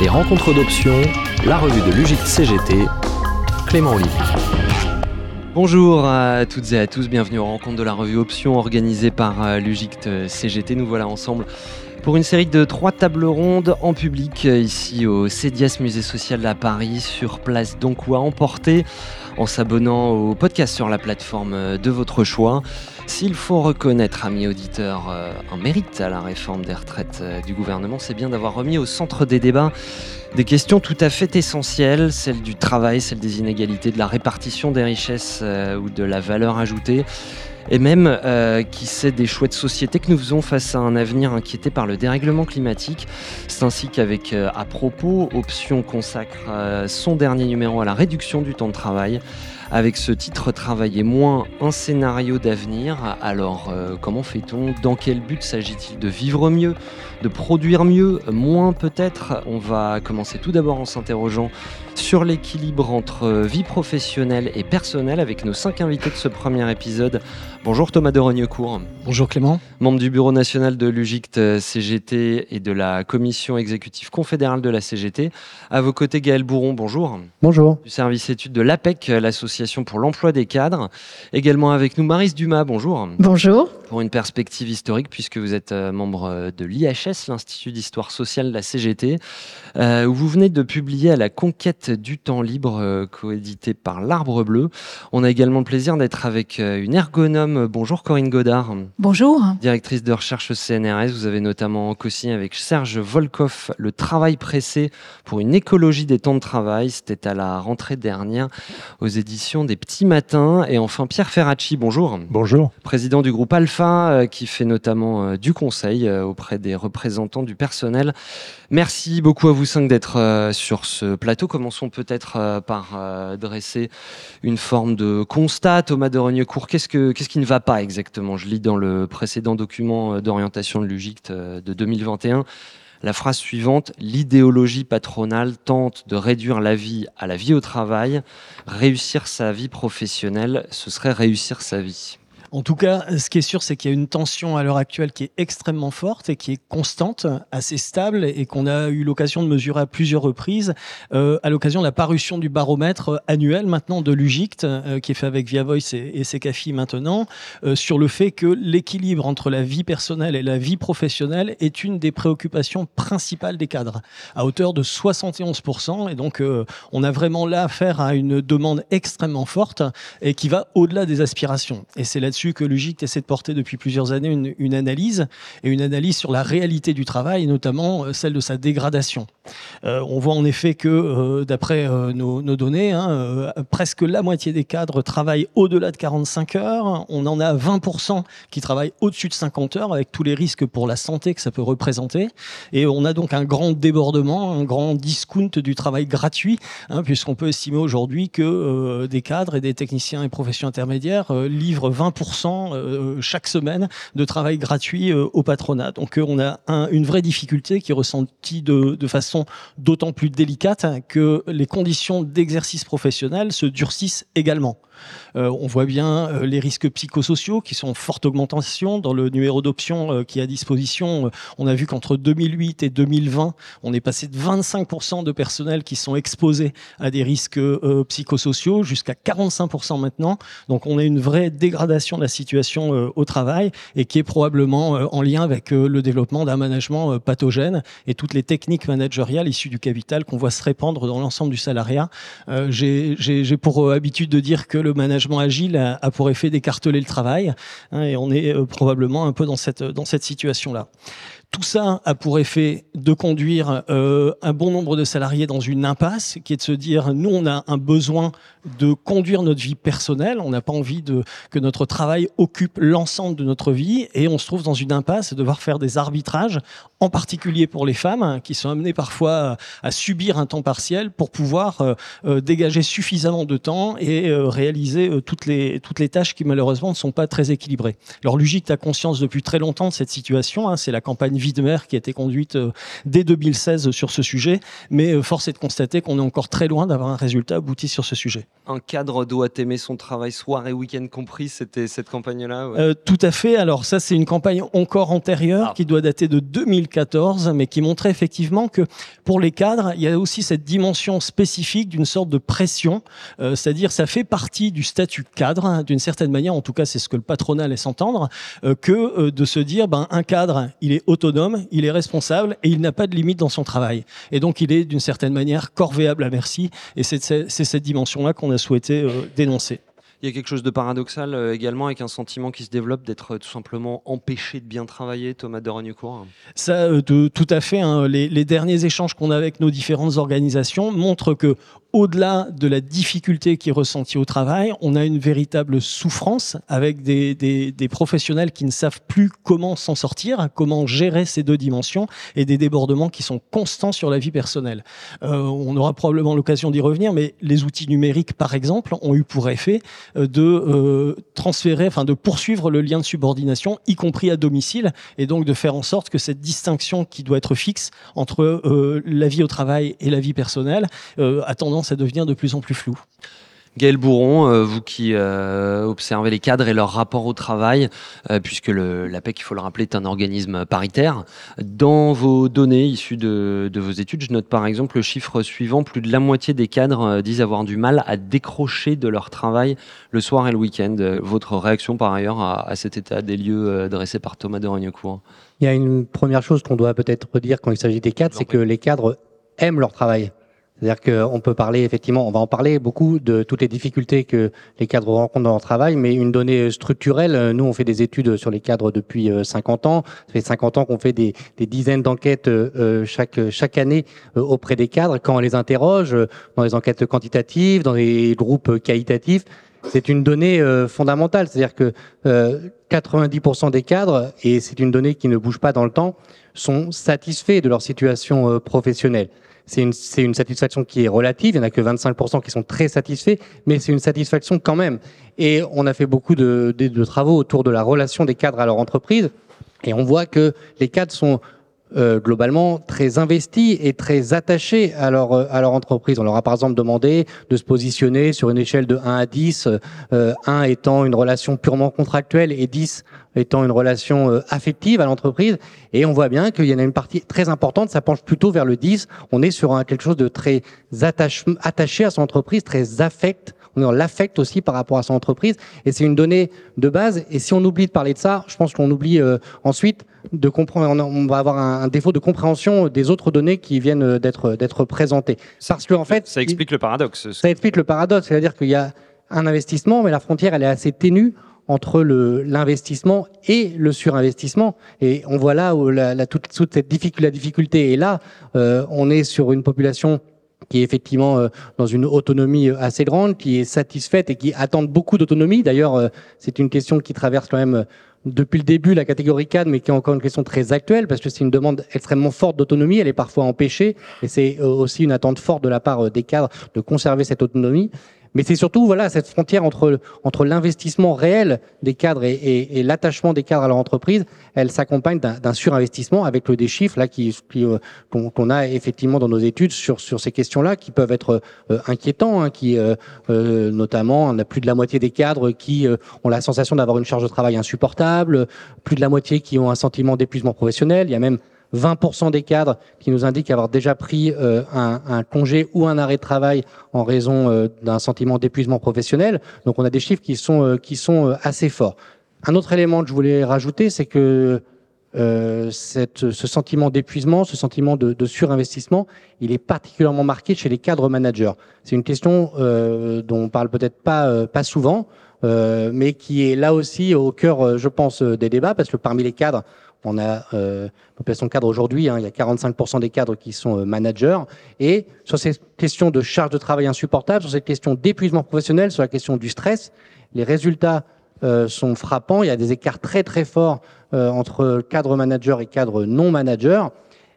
Les rencontres d'options, la revue de l'UGIC CGT, Clément Olivier. Bonjour à toutes et à tous, bienvenue aux rencontres de la revue Options organisée par euh, l'UGIC CGT. Nous voilà ensemble pour une série de trois tables rondes en public euh, ici au CEDIAS Musée Social à Paris, sur place donc ou à emporter en s'abonnant au podcast sur la plateforme euh, de votre choix. S'il faut reconnaître, amis auditeurs, euh, un mérite à la réforme des retraites du gouvernement, c'est bien d'avoir remis au centre des débats des questions tout à fait essentielles, celles du travail, celles des inégalités, de la répartition des richesses ou de la valeur ajoutée et même, euh, qui sait, des choix de société que nous faisons face à un avenir inquiété par le dérèglement climatique. C'est ainsi qu'avec euh, À propos, Option consacre euh, son dernier numéro à la réduction du temps de travail. Avec ce titre Travailler moins, un scénario d'avenir. Alors, comment fait-on? Dans quel but s'agit-il de vivre mieux? De produire mieux Moins peut-être On va commencer tout d'abord en s'interrogeant sur l'équilibre entre vie professionnelle et personnelle avec nos cinq invités de ce premier épisode. Bonjour Thomas de Rognecourt. Bonjour Clément. Membre du bureau national de l'UGICT CGT et de la commission exécutive confédérale de la CGT. À vos côtés, Gaël Bourron, bonjour. Bonjour. Du service études de l'APEC, l'association pour l'emploi des cadres. Également avec nous, Marise Dumas, bonjour. Bonjour. Pour une perspective historique, puisque vous êtes euh, membre de l'IHS, l'Institut d'histoire sociale de la CGT, euh, où vous venez de publier à la conquête du temps libre, euh, coédité par l'Arbre Bleu. On a également le plaisir d'être avec une ergonome Bonjour Corinne Godard. Bonjour. Directrice de recherche au CNRS, vous avez notamment co-signé avec Serge Volkov le travail pressé pour une écologie des temps de travail. C'était à la rentrée dernière aux éditions des Petits Matins. Et enfin Pierre Ferracci, bonjour. Bonjour. Président du groupe Alpha, euh, qui fait notamment euh, du conseil euh, auprès des représentants du personnel. Merci beaucoup à vous d'être sur ce plateau. Commençons peut-être par dresser une forme de constat. Thomas de Rognecourt, qu'est-ce, que, qu'est-ce qui ne va pas exactement? Je lis dans le précédent document d'orientation de l'UGICT de 2021 la phrase suivante, l'idéologie patronale tente de réduire la vie à la vie au travail. Réussir sa vie professionnelle, ce serait réussir sa vie. En tout cas, ce qui est sûr, c'est qu'il y a une tension à l'heure actuelle qui est extrêmement forte et qui est constante, assez stable et qu'on a eu l'occasion de mesurer à plusieurs reprises euh, à l'occasion de la parution du baromètre annuel maintenant de l'UGICT, euh, qui est fait avec Via Voice et, et Secafi maintenant, euh, sur le fait que l'équilibre entre la vie personnelle et la vie professionnelle est une des préoccupations principales des cadres, à hauteur de 71%. Et donc, euh, on a vraiment là affaire à une demande extrêmement forte et qui va au-delà des aspirations. Et c'est là que Lugic essaie de porter depuis plusieurs années une, analyse, et une analyse sur la réalité du travail, notamment euh, celle de sa dégradation. Euh, on voit en effet que, euh, d'après nos, données, hein, presque la moitié des cadres travaillent au-delà de 45 heures. On en a 20% qui travaillent au-dessus de 50 heures, avec tous les risques pour la santé que ça peut représenter. Et on a donc un grand débordement, un grand discount du travail gratuit, hein, puisqu'on peut estimer aujourd'hui que des cadres et des techniciens et professions intermédiaires livrent 20% euh, chaque semaine de travail gratuit euh, au patronat. Donc euh, on a une vraie difficulté qui est ressentie de façon d'autant plus délicate que les conditions d'exercice professionnel se durcissent également. Euh, on voit bien euh, les risques psychosociaux qui sont en forte augmentation. Dans le numéro d'options euh, qui est à disposition, on a vu qu'entre 2008 et 2020, on est passé de 25% de personnel qui sont exposés à des risques psychosociaux jusqu'à 45% maintenant. Donc on a une vraie dégradation de la situation au travail et qui est probablement en lien avec le développement d'un management pathogène et toutes les techniques managériales issues du capital qu'on voit se répandre dans l'ensemble du salariat. J'ai pour habitude de dire que le management agile a, pour effet d'écarteler le travail. Hein, et on est euh, probablement un peu dans cette, dans cette situation-là. Tout ça a pour effet de conduire euh, un bon nombre de salariés dans une impasse, qui est de se dire, nous, on a un besoin de conduire notre vie personnelle, on n'a pas envie de, que notre travail occupe l'ensemble de notre vie, et on se trouve dans une impasse de devoir faire des arbitrages, en particulier pour les femmes, qui sont amenées parfois à subir un temps partiel pour pouvoir euh, euh, dégager suffisamment de temps et réaliser toutes, les, toutes les tâches qui malheureusement ne sont pas très équilibrées. Alors Lugic a conscience depuis très longtemps de cette situation, hein, c'est la campagne campagne vie de mer qui a été conduite dès 2016 sur ce sujet, mais force est de constater qu'on est encore très loin d'avoir un résultat abouti sur ce sujet. Un cadre doit aimer son travail soir et week-end compris, c'était cette campagne-là Tout à fait. Alors ça, c'est une campagne encore antérieure ah. qui doit dater de 2014, mais qui montrait effectivement que pour les cadres, il y a aussi cette dimension spécifique d'une sorte de pression, c'est-à-dire ça fait partie du statut cadre, hein, d'une certaine manière, en tout cas c'est ce que le patronat laisse entendre, euh, que euh, de se dire ben, un cadre, il est autonome, il est responsable et il n'a pas de limite dans son travail. Et donc il est d'une certaine manière corvéable à merci. Et c'est cette dimension-là qu'on a souhaité euh, dénoncer. Il y a quelque chose de paradoxal euh, également avec un sentiment qui se développe d'être euh, tout simplement empêché de bien travailler, Thomas de Rognecourt Ça, euh, tout à fait. Hein. Les, derniers échanges qu'on a avec nos différentes organisations montrent que, au-delà de la difficulté qui est ressentie au travail, on a une véritable souffrance avec des, professionnels qui ne savent plus comment s'en sortir, comment gérer ces deux dimensions et des débordements qui sont constants sur la vie personnelle. On aura probablement l'occasion d'y revenir, mais les outils numériques, par exemple, ont eu pour effet de euh, transférer, enfin de poursuivre le lien de subordination, y compris à domicile, et donc de faire en sorte que cette distinction qui doit être fixe entre euh, la vie au travail et la vie personnelle a tendance à devenir de plus en plus floue. Gaël Bourron, euh, vous qui euh, observez les cadres et leur rapport au travail, euh, puisque l'APEC, il faut le rappeler, est un organisme paritaire. Dans vos données issues de, vos études, je note par exemple le chiffre suivant, plus de la moitié des cadres disent avoir du mal à décrocher de leur travail le soir et le week-end. Votre réaction par ailleurs à, cet état des lieux dressé par Thomas de Rognecourt Il y a une première chose qu'on doit peut-être dire quand il s'agit des cadres, c'est que les cadres aiment leur travail. C'est-à-dire qu'on peut parler effectivement, on va en parler beaucoup de toutes les difficultés que les cadres rencontrent dans leur travail, mais une donnée structurelle, nous on fait des études sur les cadres depuis 50 euh, ans, ça fait 50 ans qu'on fait des, dizaines d'enquêtes euh, chaque, chaque année euh, auprès des cadres, quand on les interroge, dans les enquêtes quantitatives, dans les groupes qualitatifs, c'est une donnée fondamentale, c'est-à-dire que 90% des cadres, et c'est une donnée qui ne bouge pas dans le temps, sont satisfaits de leur situation professionnelle c'est une, une, satisfaction qui est relative. Il n'y en a que 25% qui sont très satisfaits, mais c'est une satisfaction quand même. Et on a fait beaucoup de, de, de, travaux autour de la relation des cadres à leur entreprise. Et on voit que les cadres sont euh, globalement très investis et très attachés à leur, à leur entreprise. On leur a par exemple demandé de se positionner sur une échelle de 1 à 10, euh, 1 étant une relation purement contractuelle et 10 étant une relation euh, affective à l'entreprise. Et on voit bien qu'il y en a une partie très importante, ça penche plutôt vers le 10. On est sur un, quelque chose de très attaché à son entreprise, très affect. On est dans l'affect aussi par rapport à son entreprise. Et c'est une donnée de base. Et si on oublie de parler de ça, je pense qu'on oublie euh, ensuite de comprendre, on va avoir un, défaut de compréhension des autres données qui viennent euh, d'être d'être présentées. Parce que en fait, ça explique le paradoxe. Ça explique le paradoxe, c'est-à-dire qu'il y a un investissement, mais la frontière elle est assez ténue entre l'investissement et le surinvestissement. Et on voit là où la, la toute, toute, cette difficulté, la difficulté est là. Euh, on est sur une population qui est effectivement euh, dans une autonomie euh, assez grande, qui est satisfaite et qui attend beaucoup d'autonomie. D'ailleurs, euh, c'est une question qui traverse quand même depuis le début la catégorie cadre, mais qui est encore une question très actuelle, parce que c'est une demande extrêmement forte d'autonomie, elle est parfois empêchée, et c'est aussi une attente forte de la part des cadres de conserver cette autonomie. Mais c'est surtout voilà cette frontière entre entre l'investissement réel des cadres et, et, et l'attachement des cadres à leur entreprise, elle s'accompagne d'un surinvestissement avec le des chiffres là qui, euh, qu'on a effectivement dans nos études sur sur ces questions-là qui peuvent être euh, inquiétants, hein, qui euh, euh, notamment on a plus de la moitié des cadres qui ont la sensation d'avoir une charge de travail insupportable, plus de la moitié qui ont un sentiment d'épuisement professionnel. Il y a même 20% des cadres qui nous indiquent avoir déjà pris euh, un, congé ou un arrêt de travail en raison euh, d'un sentiment d'épuisement professionnel. Donc on a des chiffres qui sont, euh, qui sont assez forts. Un autre élément que je voulais rajouter, c'est que ce sentiment d'épuisement, ce sentiment de, de, surinvestissement, il est particulièrement marqué chez les cadres managers. C'est une question dont on parle peut-être pas, pas souvent, mais qui est là aussi au cœur, je pense, des débats, parce que parmi les cadres, on a euh, population cadre aujourd'hui, hein, il y a 45% des cadres qui sont euh, managers. Et sur ces questions de charge de travail insupportable, sur ces questions d'épuisement professionnel, sur la question du stress, les résultats euh, sont frappants. Il y a des écarts très très forts euh, entre cadre manager et cadre non manager.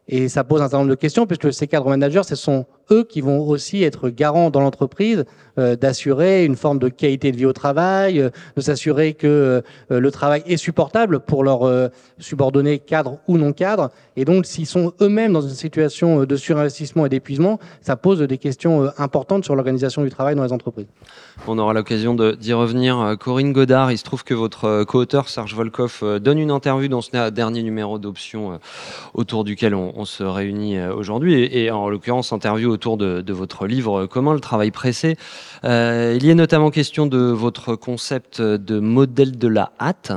Et ça pose un certain nombre de questions, puisque ces cadres managers se sont eux qui vont aussi être garants dans l'entreprise euh, d'assurer une forme de qualité de vie au travail, euh, de s'assurer que euh, le travail est supportable pour leurs subordonnés cadres ou non cadres. Et donc, s'ils sont eux-mêmes dans une situation de surinvestissement et d'épuisement, ça pose des questions importantes sur l'organisation du travail dans les entreprises. On aura l'occasion d'y revenir. Corinne Godard, il se trouve que votre co-auteur Serge Volkov donne une interview dans ce dernier numéro d'options autour duquel on, se réunit aujourd'hui, et, en l'occurrence interview de, de, votre livre Comment le travail pressé. Euh, il y est notamment question de votre concept de modèle de la hâte.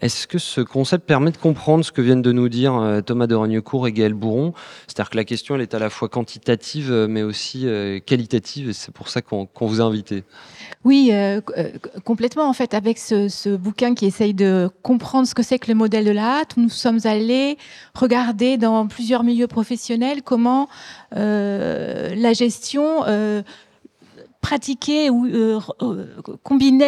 Est-ce que ce concept permet de comprendre ce que viennent de nous dire euh, Thomas de Rognecourt et Gaël Bourron C'est-à-dire que la question elle est à la fois quantitative mais aussi euh, qualitative et c'est pour ça qu'on vous a invité. Oui, complètement en fait. Avec ce, bouquin qui essaye de comprendre ce que c'est que le modèle de la hâte, nous sommes allés regarder dans plusieurs milieux professionnels comment la gestion pratiquer ou euh, euh,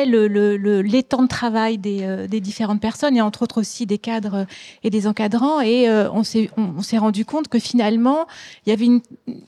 le, le, les temps de travail des, euh, des, différentes personnes et entre autres aussi des cadres et des encadrants. Et on s'est on, s'est rendu compte que finalement, il y avait une,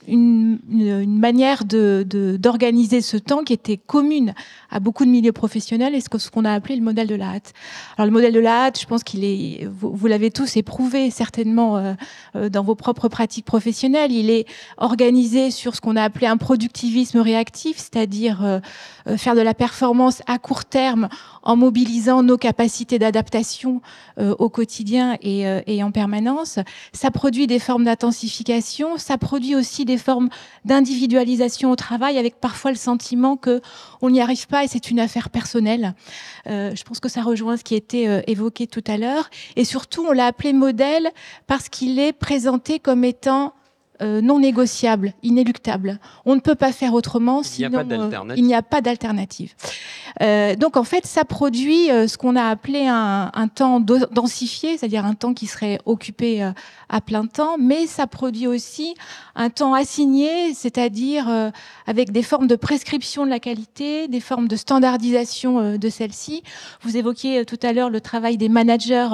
une, manière de d'organiser ce temps qui était commune à beaucoup de milieux professionnels et ce qu'on a appelé le modèle de la hâte. Alors le modèle de la hâte, je pense qu'il est, vous, l'avez tous éprouvé certainement dans vos propres pratiques professionnelles. Il est organisé sur ce qu'on a appelé un productivisme réactif, c'est c'est-à-dire euh, euh, faire de la performance à court terme en mobilisant nos capacités d'adaptation euh, au quotidien et, en permanence. Ça produit des formes d'intensification, ça produit aussi des formes d'individualisation au travail avec parfois le sentiment que on n'y arrive pas et c'est une affaire personnelle. je pense que ça rejoint ce qui était évoqué tout à l'heure et surtout on l'a appelé modèle parce qu'il est présenté comme étant euh, non négociable, inéluctable. On ne peut pas faire autrement, sinon il n'y a pas d'alternative. Euh, donc en fait, ça produit ce qu'on a appelé un, un temps densifié, c'est-à-dire un temps qui serait occupé à plein temps, mais ça produit aussi un temps assigné, c'est-à-dire avec des formes de prescription de la qualité, des formes de standardisation de celle-ci. Vous évoquiez tout à l'heure le travail des managers,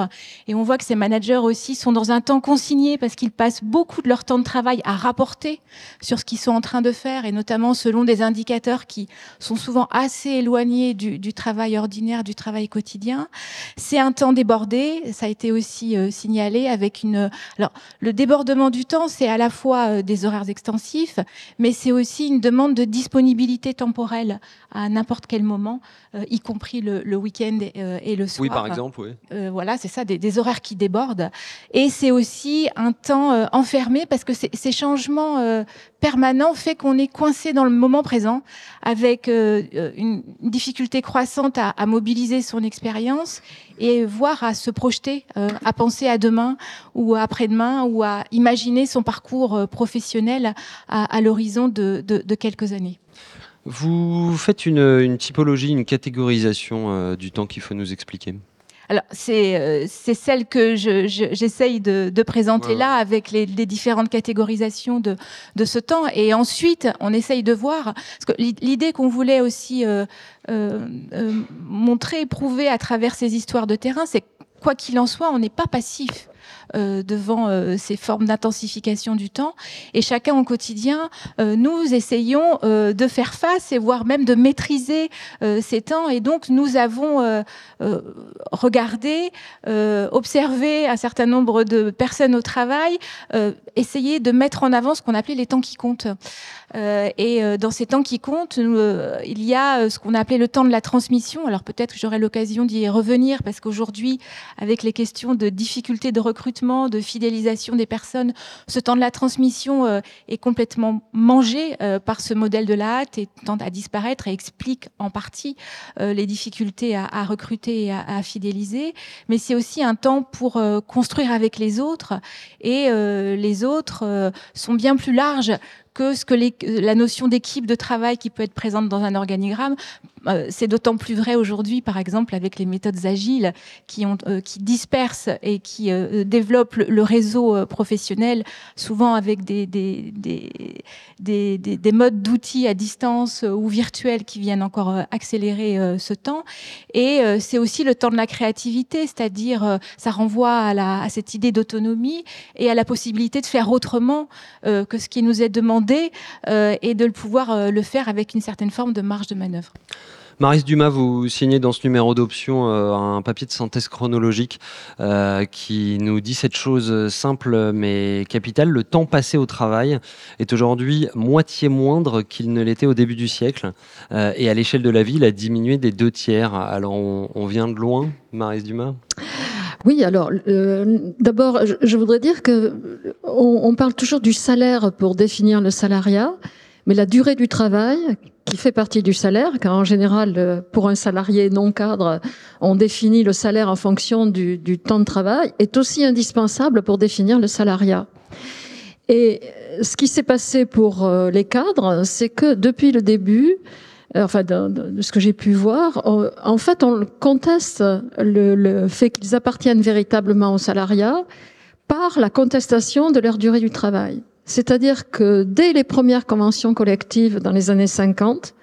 et on voit que ces managers aussi sont dans un temps consigné parce qu'ils passent beaucoup de leur temps de travail à rapporter sur ce qu'ils sont en train de faire, et notamment selon des indicateurs qui sont souvent assez éloignés du, du travail ordinaire, du travail quotidien. C'est un temps débordé, ça a été aussi euh, signalé avec une... Alors, le débordement du temps, c'est à la fois euh, des horaires extensifs, mais c'est aussi une demande de disponibilité temporelle à n'importe quel moment, euh, y compris le, le week-end et, et, le soir. Oui, par exemple, oui. voilà, c'est ça, des, des, horaires qui débordent. Et c'est aussi un temps enfermé parce que c'est ces changements euh, permanents fait qu'on est coincé dans le moment présent avec euh, euh, une difficulté croissante à, mobiliser son expérience et voire à se projeter, à penser à demain ou après-demain ou à imaginer son parcours professionnel à, l'horizon de, quelques années. Vous faites une typologie, une catégorisation du temps qu'il faut nous expliquer? Alors, c'est euh, c'est celle que j'essaye je, de, de, présenter là avec les, les, différentes catégorisations de, de ce temps. Et ensuite, on essaye de voir. Parce que l'idée qu'on voulait aussi euh, euh, montrer, prouver à travers ces histoires de terrain, c'est quoi qu'il en soit, on n'est pas passif. Euh, devant euh, ces formes d'intensification du temps. Et chacun au quotidien, euh, nous essayons de faire face et voire même de maîtriser ces temps. Et donc nous avons regardé, observé un certain nombre de personnes au travail, essayé de mettre en avant ce qu'on appelait les temps qui comptent. Et dans ces temps qui comptent, il y a ce qu'on a appelé le temps de la transmission. Alors peut-être que j'aurai l'occasion d'y revenir parce qu'aujourd'hui, avec les questions de difficulté de recrutement, de fidélisation des personnes, ce temps de la transmission est complètement mangé par ce modèle de la hâte et tend à disparaître et explique en partie les difficultés à, recruter et à, fidéliser. Mais c'est aussi un temps pour construire avec les autres et les autres sont bien plus larges que la notion d'équipe de travail qui peut être présente dans un organigramme euh, c'est d'autant plus vrai aujourd'hui, par exemple, avec les méthodes agiles qui, euh, dispersent et qui euh, développent le, réseau professionnel, souvent avec des, des, des, des, des modes d'outils à distance ou virtuels qui viennent encore accélérer ce temps. Et c'est aussi le temps de la créativité, c'est-à-dire ça renvoie à cette idée d'autonomie et à la possibilité de faire autrement que ce qui nous est demandé l'appréhender et de le pouvoir le faire avec une certaine forme de marge de manœuvre. Maris Dumas, vous signez dans ce numéro d'option euh, un papier de synthèse chronologique euh, qui nous dit cette chose simple mais capitale. Le temps passé au travail est aujourd'hui moitié moindre qu'il ne l'était au début du siècle. Euh, et à l'échelle de la vie, il a diminué des deux tiers. Alors on, vient de loin, Maris Dumas? Oui, alors d'abord, je, voudrais dire que on, parle toujours du salaire pour définir le salariat, mais la durée du travail, qui fait partie du salaire, car en général, euh, pour un salarié non cadre, on définit le salaire en fonction du, temps de travail, est aussi indispensable pour définir le salariat. Et euh, ce qui s'est passé pour euh, les cadres, c'est que depuis le début, enfin de, ce que j'ai pu voir, en fait, on conteste le, le fait qu'ils appartiennent véritablement au salariat par la contestation de leur durée du travail. C'est-à-dire que dès les premières conventions collectives dans les années 50,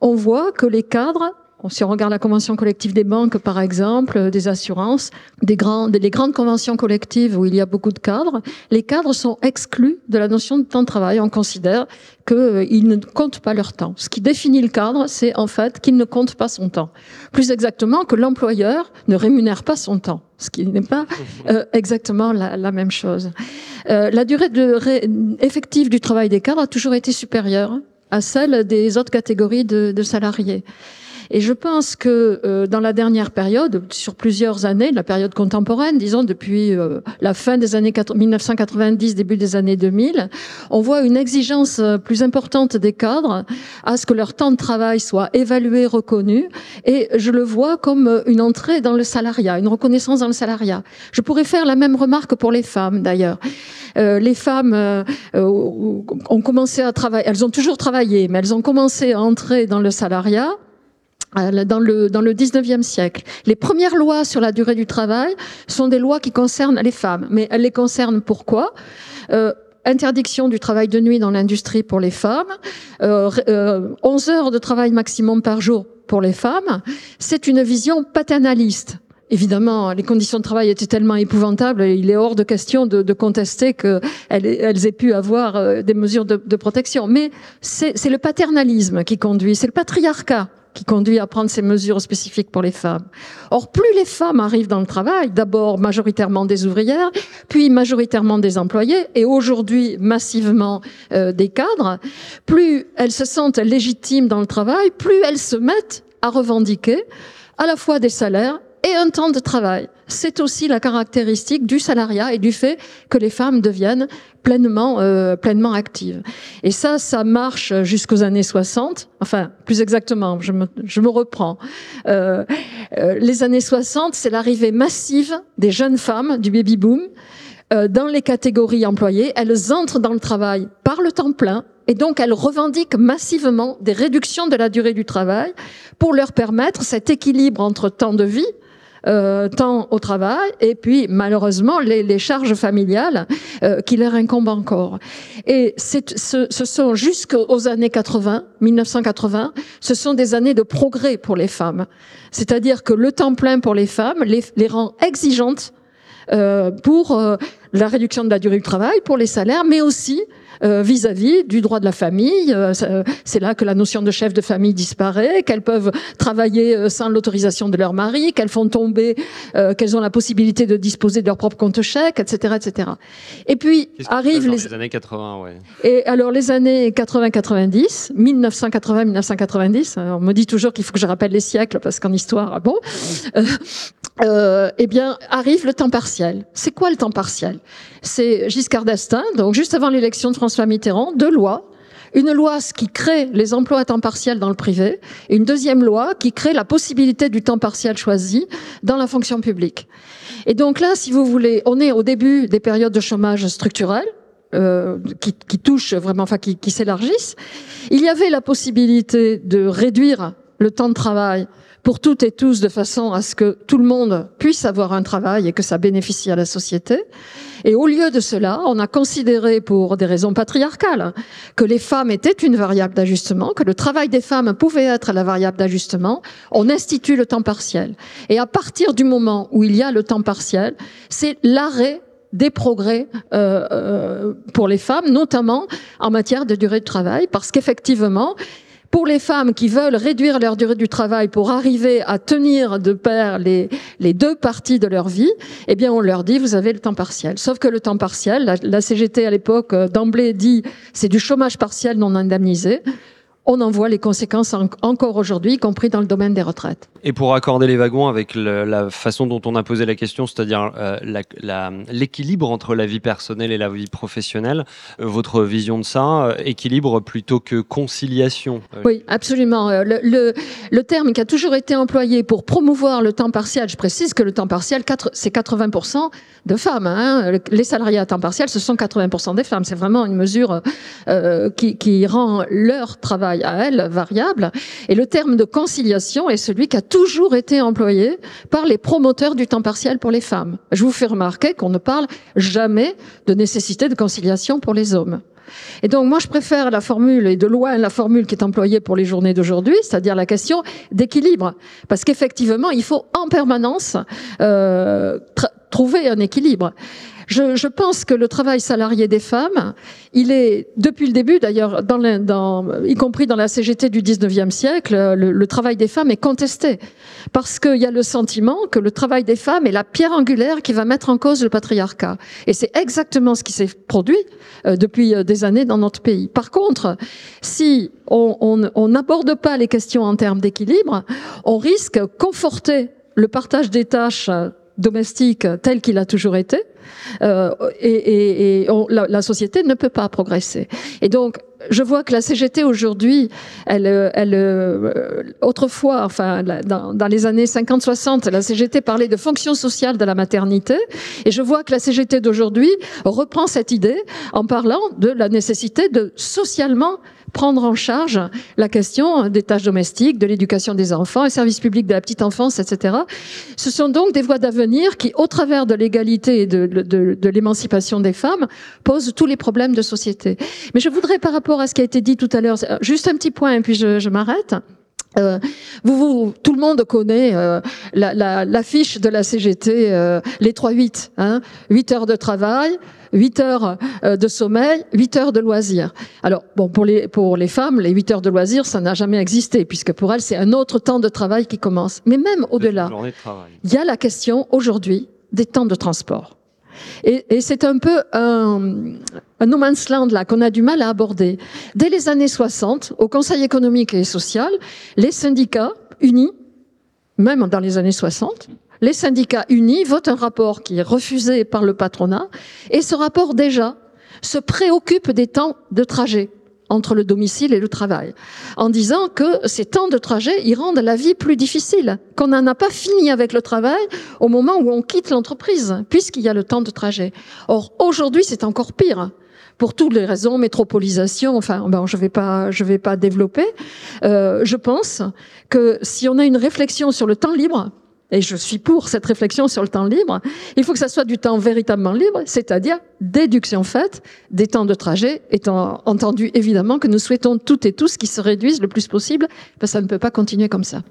on voit que les cadres si on regarde la convention collective des banques, par exemple, des assurances, des grandes, les grandes conventions collectives où il y a beaucoup de cadres, les cadres sont exclus de la notion de temps de travail. On considère qu'ils euh, ne comptent pas leur temps. Ce qui définit le cadre, c'est en fait qu'il ne compte pas son temps. Plus exactement, que l'employeur ne rémunère pas son temps, ce qui n'est pas euh, exactement la, même chose. Euh, la durée de effective du travail des cadres a toujours été supérieure à celle des autres catégories de, de salariés. Et je pense que euh, dans la dernière période, sur plusieurs années, la période contemporaine, disons depuis euh, la fin des années 1990, début des années 2000, on voit une exigence euh, plus importante des cadres à ce que leur temps de travail soit évalué, reconnu. Et je le vois comme une entrée dans le salariat, une reconnaissance dans le salariat. Je pourrais faire la même remarque pour les femmes, d'ailleurs. Euh, les femmes euh, ont commencé à travailler, elles ont toujours travaillé, mais elles ont commencé à entrer dans le salariat euh, dans le, dans le 19e siècle. Les premières lois sur la durée du travail sont des lois qui concernent les femmes. Mais elles les concernent pourquoi? Euh, Interdiction du travail de nuit dans l'industrie pour les femmes, euh, 11 euh, heures de travail maximum par jour pour les femmes. C'est une vision paternaliste. Évidemment, les conditions de travail étaient tellement épouvantables, il est hors de question de, de contester qu'elles elles aient pu avoir des mesures de, de protection. Mais c'est le paternalisme qui conduit, c'est le patriarcat qui conduit à prendre ces mesures spécifiques pour les femmes. Or, plus les femmes arrivent dans le travail, d'abord majoritairement des ouvrières, puis majoritairement des employés, et aujourd'hui massivement euh, des cadres, plus elles se sentent légitimes dans le travail, plus elles se mettent à revendiquer à la fois des salaires et un temps de travail. C'est aussi la caractéristique du salariat et du fait que les femmes deviennent pleinement, euh, pleinement actives. Et ça, ça marche jusqu'aux années 60. Enfin, plus exactement, je me, je me reprends. Euh, euh, les années 60, c'est l'arrivée massive des jeunes femmes du baby boom euh, dans les catégories employées. Elles entrent dans le travail par le temps plein et donc elles revendiquent massivement des réductions de la durée du travail pour leur permettre cet équilibre entre temps de vie euh, temps au travail et puis malheureusement les, les charges familiales euh, qui leur incombent encore. Et ce, ce sont jusqu'aux années 80, 1980, ce sont des années de progrès pour les femmes. C'est-à-dire que le temps plein pour les femmes les, les rend exigeantes euh, pour euh, la réduction de la durée du travail, pour les salaires, mais aussi euh, vis-à-vis du droit de la famille. Euh, c'est là que la notion de chef de famille disparaît, qu'elles peuvent travailler euh, sans l'autorisation de leur mari, qu'elles font tomber, qu'elles ont la possibilité de disposer de leur propre compte chèque, etc., etc. Et puis arrivent les... les... années 80, ouais. Et alors les années 80-90, 1980-1990, on me dit toujours qu'il faut que je rappelle les siècles parce qu'en histoire, ah bon, euh, eh bien arrive le temps partiel. C'est quoi le temps partiel? C'est Giscard d'Estaing, donc juste avant l'élection de François Mitterrand, deux lois. Une loi qui crée les emplois à temps partiel dans le privé et une deuxième loi qui crée la possibilité du temps partiel choisi dans la fonction publique. Et donc là, si vous voulez, on est au début des périodes de chômage structurel, euh, qui, touchent vraiment, enfin qui s'élargissent. Il y avait la possibilité de réduire le temps de travail pour toutes et tous de façon à ce que tout le monde puisse avoir un travail et que ça bénéficie à la société. Et au lieu de cela, on a considéré pour des raisons patriarcales que les femmes étaient une variable d'ajustement, que le travail des femmes pouvait être la variable d'ajustement. On institue le temps partiel. Et à partir du moment où il y a le temps partiel, c'est l'arrêt des progrès euh, euh, pour les femmes, notamment en matière de durée de travail, parce qu'effectivement, pour les femmes qui veulent réduire leur durée du travail pour arriver à tenir de pair les, les deux parties de leur vie, eh bien, on leur dit, vous avez le temps partiel. Sauf que le temps partiel, la, la CGT à l'époque, euh, d'emblée dit, c'est du chômage partiel non indemnisé on en voit les conséquences encore aujourd'hui, y compris dans le domaine des retraites. Et pour accorder les wagons avec le, la façon dont on a posé la question, c'est-à-dire euh, l'équilibre entre la vie personnelle et la vie professionnelle, euh, votre vision de ça, euh, équilibre plutôt que conciliation Oui, absolument. Le, le, le, terme qui a toujours été employé pour promouvoir le temps partiel, je précise que le temps partiel, c'est 80% de femmes. Hein. Les salariés à temps partiel, ce sont 80% des femmes. C'est vraiment une mesure qui, qui rend leur travail à elle variable. Et le terme de conciliation est celui qui a toujours été employé par les promoteurs du temps partiel pour les femmes. Je vous fais remarquer qu'on ne parle jamais de nécessité de conciliation pour les hommes. Et donc moi je préfère la formule, et de loin la formule qui est employée pour les journées d'aujourd'hui, c'est-à-dire la question d'équilibre. Parce qu'effectivement, il faut en permanence euh, trouver un équilibre. Je, je, pense que le travail salarié des femmes, il est, depuis le début d'ailleurs, dans, dans, y compris dans la CGT du 19e siècle, le, le travail des femmes est contesté. Parce qu'il y a le sentiment que le travail des femmes est la pierre angulaire qui va mettre en cause le patriarcat. Et c'est exactement ce qui s'est produit euh, depuis euh, des années dans notre pays. Par contre, si on n'aborde pas les questions en termes d'équilibre, on risque conforter le partage des tâches domestique tel qu'il a toujours été, euh, et, et, et on, la, la, société ne peut pas progresser. Et donc, je vois que la CGT aujourd'hui, elle, elle, euh, autrefois, enfin, dans, dans les années 50-60, la CGT parlait de fonction sociale de la maternité, et je vois que la CGT d'aujourd'hui reprend cette idée en parlant de la nécessité de socialement prendre en charge la question des tâches domestiques, de l'éducation des enfants, les services publics de la petite enfance, etc. Ce sont donc des voies d'avenir qui, au travers de l'égalité et de, de, l'émancipation des femmes, posent tous les problèmes de société. Mais je voudrais, par rapport à ce qui a été dit tout à l'heure, juste un petit point, et puis je, je m'arrête. Euh, vous, vous, tout le monde connaît euh, l'affiche la, la de la CGT, euh, les 3-8, hein, 8 heures de travail, 8 heures euh, de sommeil, 8 heures de loisirs. Alors, bon, pour les, pour les femmes, les 8 heures de loisirs, ça n'a jamais existé, puisque pour elles, c'est un autre temps de travail qui commence. Mais même au-delà, il y a la question aujourd'hui des temps de transport. Et, et c'est un peu un, un no man's land là qu'on a du mal à aborder. Dès les années 60, au Conseil économique et social, les syndicats unis, même dans les années 60, les syndicats unis votent un rapport qui est refusé par le patronat, et ce rapport déjà se préoccupe des temps de trajet entre le domicile et le travail, en disant que ces temps de trajet, ils rendent la vie plus difficile, qu'on n'en a pas fini avec le travail au moment où on quitte l'entreprise, puisqu'il y a le temps de trajet. Or, aujourd'hui, c'est encore pire pour toutes les raisons, métropolisation, enfin, bon, je vais pas, je vais pas développer. Euh, je pense que si on a une réflexion sur le temps libre, et je suis pour cette réflexion sur le temps libre, il faut que ça soit du temps véritablement libre, c'est-à-dire déduction faite des temps de trajet, étant entendu évidemment que nous souhaitons toutes et tous qu'ils se réduisent le plus possible, parce que ça ne peut pas continuer comme ça.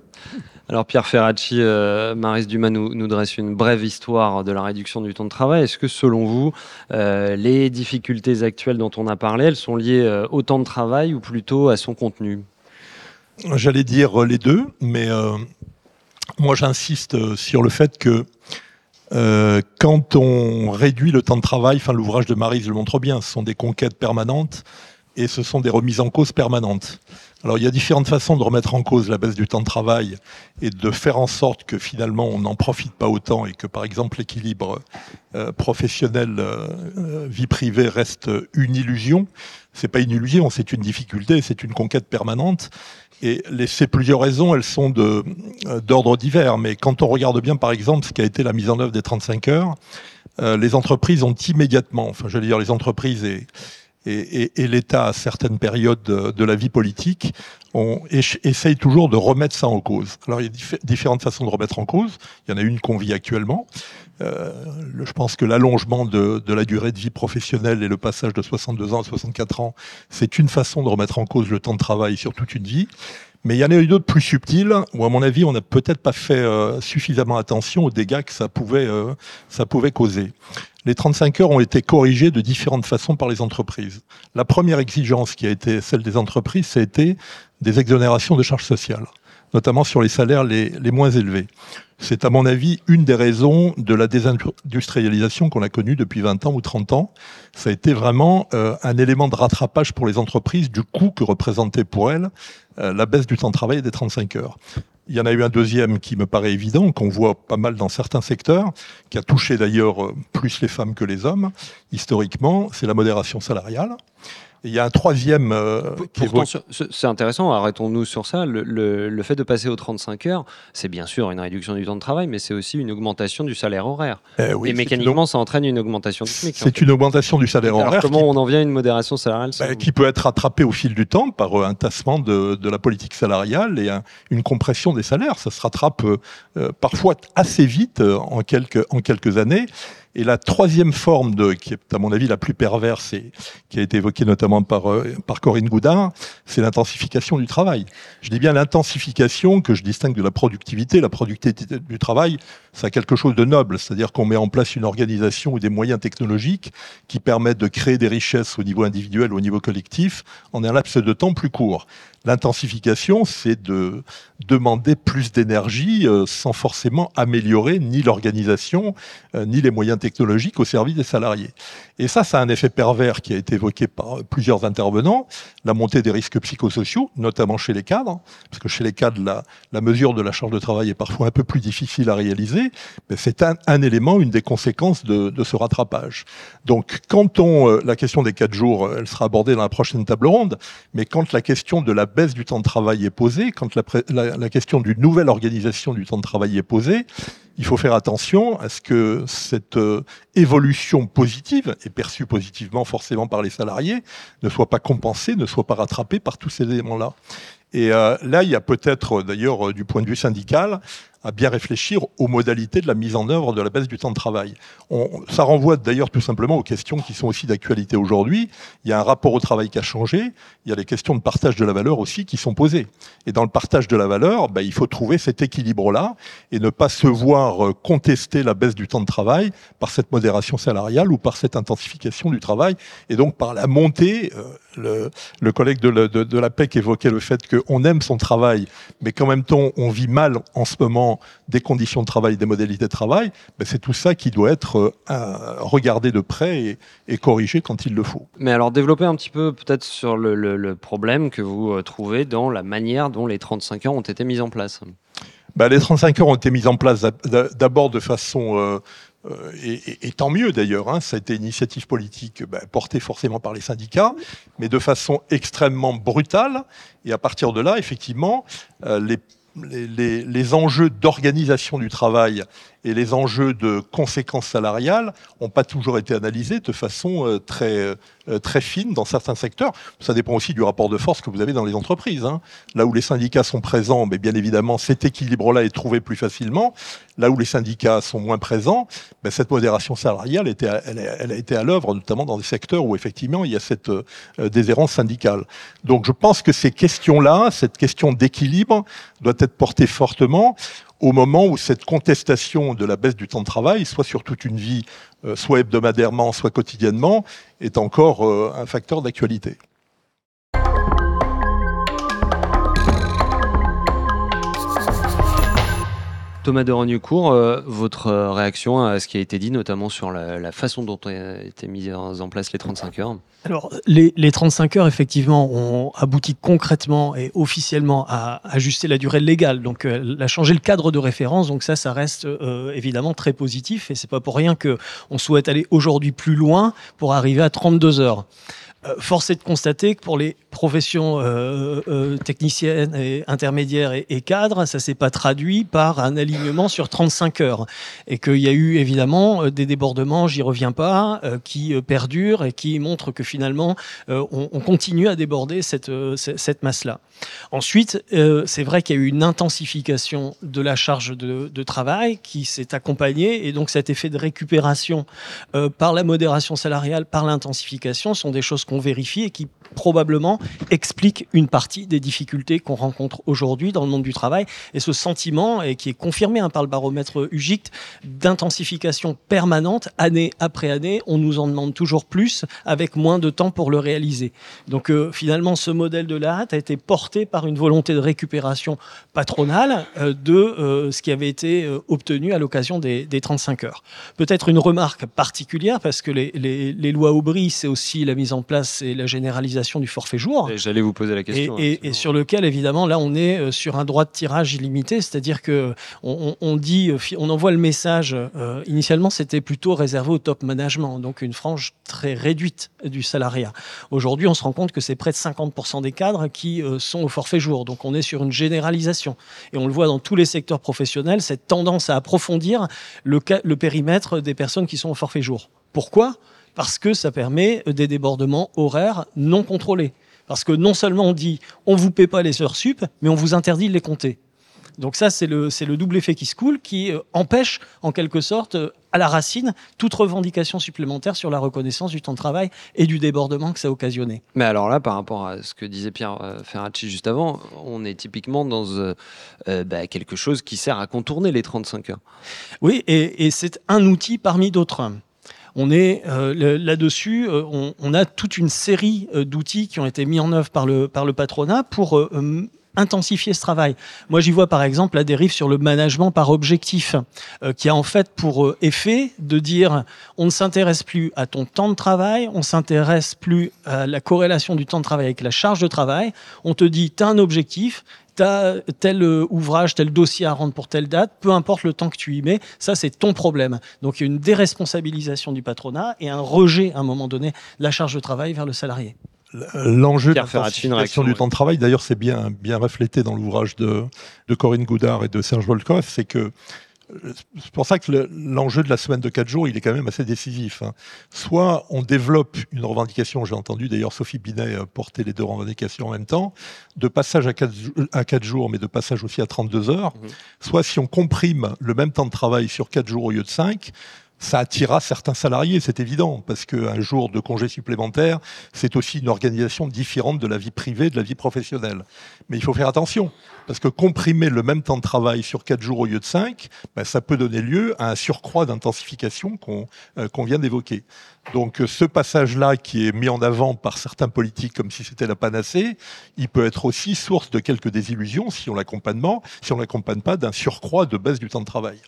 Alors Pierre Ferracci, euh, Maris Dumas nous, nous, dresse une brève histoire de la réduction du temps de travail. Est-ce que selon vous, euh, les difficultés actuelles dont on a parlé, elles sont liées euh, au temps de travail ou plutôt à son contenu? J'allais dire les deux, mais euh, moi j'insiste sur le fait que euh, quand on réduit le temps de travail, enfin l'ouvrage de Marise le montre bien, ce sont des conquêtes permanentes et ce sont des remises en cause permanentes. Alors il y a différentes façons de remettre en cause la baisse du temps de travail et de faire en sorte que finalement on n'en profite pas autant et que par exemple l'équilibre euh, professionnel euh, vie privée reste une illusion. C'est pas une illusion, c'est une difficulté, c'est une conquête permanente. Et c'est plusieurs raisons, elles sont d'ordre divers. Mais quand on regarde bien, par exemple, ce qui a été la mise en œuvre des 35 heures, euh, les entreprises ont immédiatement, enfin, je veux dire, les entreprises et, et, et, et l'État à certaines périodes de, de, la vie politique, on essaye toujours de remettre ça en cause. Alors il y a diff différentes façons de remettre en cause. Il y en a une qu'on vit actuellement. Euh, je pense que l'allongement de, de, la durée de vie professionnelle et le passage de 62 ans à 64 ans, c'est une façon de remettre en cause le temps de travail sur toute une vie. Mais il y en a eu d'autres plus subtils, où à mon avis, on n'a peut-être pas fait euh, suffisamment attention aux dégâts que ça pouvait, euh, ça pouvait causer. Les 35 heures ont été corrigées de différentes façons par les entreprises. La première exigence qui a été celle des entreprises, été des exonérations de charges sociales, notamment sur les salaires les, moins élevés. C'est à mon avis une des raisons de la désindustrialisation qu'on a connue depuis 20 ans ou 30 ans. Ça a été vraiment euh, un élément de rattrapage pour les entreprises du coût que représentait pour elles euh, la baisse du temps de travail des 35 heures. Il y en a eu un deuxième qui me paraît évident, qu'on voit pas mal dans certains secteurs, qui a touché d'ailleurs euh, plus les femmes que les hommes, historiquement, c'est la modération salariale il y a un troisième euh, qui C'est intéressant, arrêtons-nous sur ça. Le, le, fait de passer aux 35 heures, c'est bien sûr une réduction du temps de travail, mais c'est aussi une augmentation du salaire horaire. Eh et mécaniquement, ça entraîne une augmentation du SMIC. C'est une augmentation du salaire horaire. comment on en vient à une modération salariale bah, Qui peut être rattrapée au fil du temps par euh, un tassement de, de la politique salariale et une compression des salaires. Ça se rattrape euh, parfois assez vite en, quelques, en quelques années. Et la troisième forme, qui est à mon avis la plus perverse et qui a été évoquée notamment par, euh, par Corinne Goudard, c'est l'intensification du travail. Je dis bien l'intensification que je distingue de la productivité. La productivité du travail, c'est quelque chose de noble, c'est-à-dire qu'on met en place une organisation ou des moyens technologiques qui permettent de créer des richesses au niveau individuel ou au niveau collectif en un laps de temps plus court. L'intensification, c'est de demander plus d'énergie euh, sans forcément améliorer ni l'organisation euh, ni les moyens technologiques au service des salariés. Et ça, ça a un effet pervers qui a été évoqué par plusieurs intervenants, la montée des risques psychosociaux, notamment chez les cadres, parce que chez les cadres, la, mesure de la charge de travail est parfois un peu plus difficile à réaliser, c'est un, élément, une des conséquences de, de ce rattrapage. Donc, quand on, euh, la question des quatre jours, elle sera abordée dans la prochaine table ronde, mais quand la question de la baisse du temps de travail est posée, quand la, question d'une nouvelle organisation du temps de travail est posée, il faut faire attention à ce que cette euh, évolution positive, et perçue positivement forcément par les salariés, ne soit pas compensée, ne soit pas rattrapée par tous ces éléments-là. Et euh, là, il y a peut-être, d'ailleurs, euh, du point de vue syndical, à bien réfléchir aux modalités de la mise en œuvre de la baisse du temps de travail. Ça renvoie d'ailleurs tout simplement aux questions qui sont aussi d'actualité aujourd'hui. Il y a un rapport au travail qui a changé, il y a les questions de partage de la valeur aussi qui sont posées. Et dans le partage de la valeur, ben, il faut trouver cet équilibre-là et ne pas se voir euh, contester la baisse du temps de travail par cette modération salariale ou par cette intensification du travail et donc par la montée. Euh, le, collègue de la PEC évoquait le fait qu'on aime son travail, mais qu'en même temps on vit mal en ce moment des conditions de travail, des modalités de travail, ben c'est tout ça qui doit être euh, regardé de près et, et, corrigé quand il le faut. Mais alors développer un petit peu peut-être sur le, le, le, problème que vous euh, trouvez dans la manière dont les 35 heures ont été mises en place. Ben, les 35 heures ont été mises en place d'abord de façon euh, et, et, et, tant mieux d'ailleurs, hein, ça a été une initiative politique ben, portée forcément par les syndicats, mais de façon extrêmement brutale. Et à partir de là, effectivement, euh, les les, enjeux d'organisation du travail et les enjeux de conséquences salariales n'ont pas toujours été analysés de façon euh, très, euh, très fine dans certains secteurs. Ça dépend aussi du rapport de force que vous avez dans les entreprises. Hein. Là où les syndicats sont présents, mais bien évidemment, cet équilibre-là est trouvé plus facilement. Là où les syndicats sont moins présents, ben, cette modération salariale était, elle, elle, a été à l'œuvre, notamment dans des secteurs où effectivement il y a cette euh, déshérence syndicale. Donc je pense que ces questions-là, cette question d'équilibre, doit être portée fortement au moment où cette contestation de la baisse du temps de travail, soit sur toute une vie, euh, soit hebdomadairement, soit quotidiennement, est encore euh, un facteur d'actualité. Thomas de Rognecourt, euh, votre réaction à ce qui a été dit, notamment sur la, façon dont ont été mises en place les 35 heures alors, les, les, 35 heures, effectivement, ont abouti concrètement et officiellement à ajuster la durée légale, donc euh, à changer le cadre de référence. Donc ça, ça reste euh, évidemment très positif et c'est pas pour rien que on souhaite aller aujourd'hui plus loin pour arriver à 32 heures. Euh, force est de constater que pour les professions euh, euh, techniciennes et intermédiaires et, et cadres, ça s'est pas traduit par un alignement sur 35 heures et qu'il y a eu évidemment des débordements, j'y reviens pas, qui perdurent et qui montrent que finalement on, on, continue à déborder cette, cette masse-là. Ensuite, c'est vrai qu'il y a eu une intensification de la charge de travail qui s'est accompagnée et donc cet effet de récupération par la modération salariale, par l'intensification sont des choses qu'on vérifie et qui probablement explique une partie des difficultés qu'on rencontre aujourd'hui dans le monde du travail. Et ce sentiment, et qui est confirmé hein, par le baromètre UGICT, d'intensification permanente, année après année, on nous en demande toujours plus avec moins de temps pour le réaliser. Donc euh, finalement, ce modèle de la hâte a été porté par une volonté de récupération patronale euh, de euh, ce qui avait été obtenu à l'occasion des, 35 heures. Peut-être une remarque particulière, parce que les, les lois Aubry, c'est aussi la mise en place et la généralisation du forfait jour. J'allais vous poser la question. Et, sur lequel, évidemment, là, on est euh, sur un droit de tirage illimité, c'est-à-dire que on, dit, euh, on envoie le message. Euh, initialement, c'était plutôt réservé au top management, donc une frange très réduite du salariat. Aujourd'hui, on se rend compte que c'est près de 50% des cadres qui sont au forfait jour. Donc, on est sur une généralisation. Et on le voit dans tous les secteurs professionnels, cette tendance à approfondir le, le périmètre des personnes qui sont au forfait jour. Pourquoi? Parce que ça permet des débordements horaires non contrôlés. Parce que non seulement on dit on vous paie pas les heures sup, mais on vous interdit de les compter. Donc ça, c'est le, le, double effet qui se coule, qui euh, empêche en quelque sorte euh, à la racine toute revendication supplémentaire sur la reconnaissance du temps de travail et du débordement que ça a occasionné. Mais alors là, par rapport à ce que disait Pierre euh, Ferracci juste avant, on est typiquement dans bah, quelque chose qui sert à contourner les 35 heures. Oui, et, et c'est un outil parmi d'autres on est euh, là-dessus, euh, on, a toute une série euh, d'outils qui ont été mis en œuvre par le, patronat pour intensifier ce travail. Moi, j'y vois par exemple la dérive sur le management par objectif, qui a en fait pour effet de dire on ne s'intéresse plus à ton temps de travail, on s'intéresse plus à la corrélation du temps de travail avec la charge de travail. On te dit, tu as un objectif, tu as tel euh, ouvrage, tel dossier à rendre pour telle date, peu importe le temps que tu y mets, ça c'est ton problème. Donc il y a une déresponsabilisation du patronat et un rejet à un moment donné de la charge de travail vers le salarié. L'enjeu de la du temps de travail, d'ailleurs, c'est bien, bien reflété dans l'ouvrage de, de Corinne Goudard et de Serge Volkov, c'est que c'est pour ça que l'enjeu de la semaine de 4 jours, il est quand même assez décisif. Hein. Soit on développe une revendication, j'ai entendu d'ailleurs Sophie Binet euh, porter les deux revendications en même temps, de passage à 4, à 4 jours, mais de passage aussi à 32 heures. Mmh. Soit si on comprime le même temps de travail sur 4 jours au lieu de 5, ça attirera certains salariés, c'est évident, parce qu'un jour de congé supplémentaire, c'est aussi une organisation différente de la vie privée, de la vie professionnelle. Mais il faut faire attention, parce que comprimer le même temps de travail sur 4 jours au lieu de 5, ben, ça peut donner lieu à un surcroît d'intensification euh, qu'on vient d'évoquer. Donc ce passage-là qui est mis en avant par certains politiques comme si c'était la panacée, il peut être aussi source de quelques désillusions si on l'accompagne l'accompagne pas d'un surcroît de baisse du temps de travail.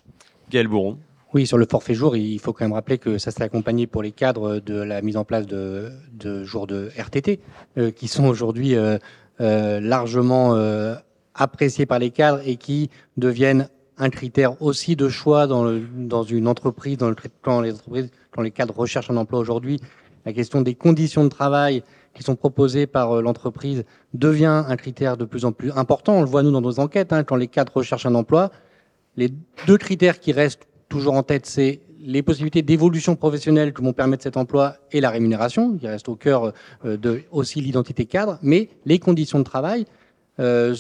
Gaël Bourron. Oui, sur le forfait jour, il faut quand même rappeler que ça s'est accompagné pour les cadres de la mise en place de, jours de RTT, euh, qui sont aujourd'hui euh, euh, largement appréciés par les cadres et qui deviennent un critère aussi de choix dans, une entreprise, dans le, quand les entreprises, quand les cadres recherchent un emploi aujourd'hui. La question des conditions de travail qui sont proposées par l'entreprise devient un critère de plus en plus important. On le voit nous dans nos enquêtes, hein, quand les cadres recherchent un emploi, les deux critères qui restent toujours en tête, c'est les possibilités d'évolution professionnelle que vont permettre cet emploi et la rémunération, qui reste au cœur euh, de aussi l'identité cadre, mais les conditions de travail euh,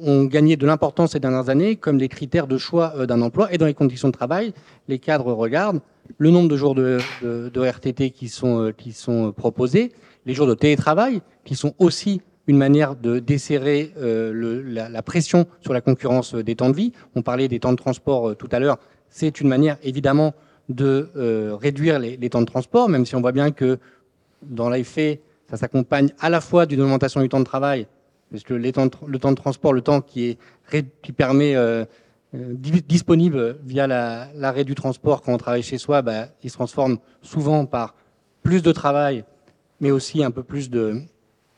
ont gagné de l'importance ces dernières années comme des critères de choix euh, d'un emploi. Et dans les conditions de travail, les cadres regardent le nombre de jours de, RTT qui sont, proposés, les jours de télétravail, qui sont aussi une manière de desserrer la, pression sur la concurrence des temps de vie. On parlait des temps de transport tout à l'heure c'est une manière évidemment de euh, réduire les, temps de transport, même si on voit bien que dans les faits, ça s'accompagne à la fois d'une augmentation du temps de travail, parce que le temps de transport, le temps qui, est, qui permet euh, euh, disponible via l'arrêt du transport quand on travaille chez soi, bah, il se transforme souvent par plus de travail, mais aussi un peu plus de,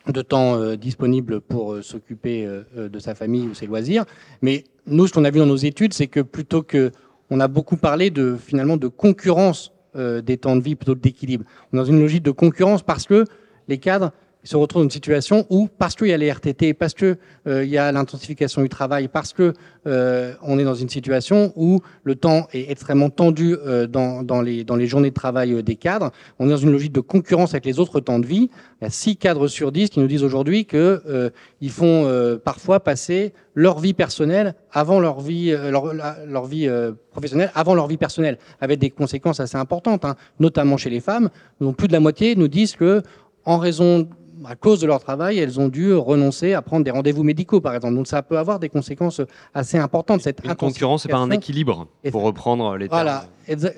de temps disponible pour s'occuper de sa famille ou ses loisirs. Mais nous, ce qu'on a vu dans nos études, c'est que plutôt que on a beaucoup parlé de finalement de concurrence euh, des temps de vie plutôt que d'équilibre. On est dans une logique de concurrence parce que les cadres se retrouvent dans une situation où, parce qu'il y a les RTT, parce qu'il euh, y a l'intensification du travail, parce que euh, on est dans une situation où le temps est extrêmement tendu dans, dans, les, dans les journées de travail des cadres, on est dans une logique de concurrence avec les autres temps de vie. Il y a 6 cadres sur 10 qui nous disent aujourd'hui qu'ils font parfois passer leur vie personnelle avant leur vie, euh, leur, leur vie euh, professionnelle avant leur vie personnelle, avec des conséquences assez importantes, hein, notamment chez les femmes. Donc plus de la moitié nous disent que en raison à cause de leur travail, elles ont dû renoncer à prendre des rendez-vous médicaux, par exemple. Donc ça peut avoir des conséquences assez importantes. Cette Une concurrence, c'est pas un équilibre, pour reprendre les termes. Voilà.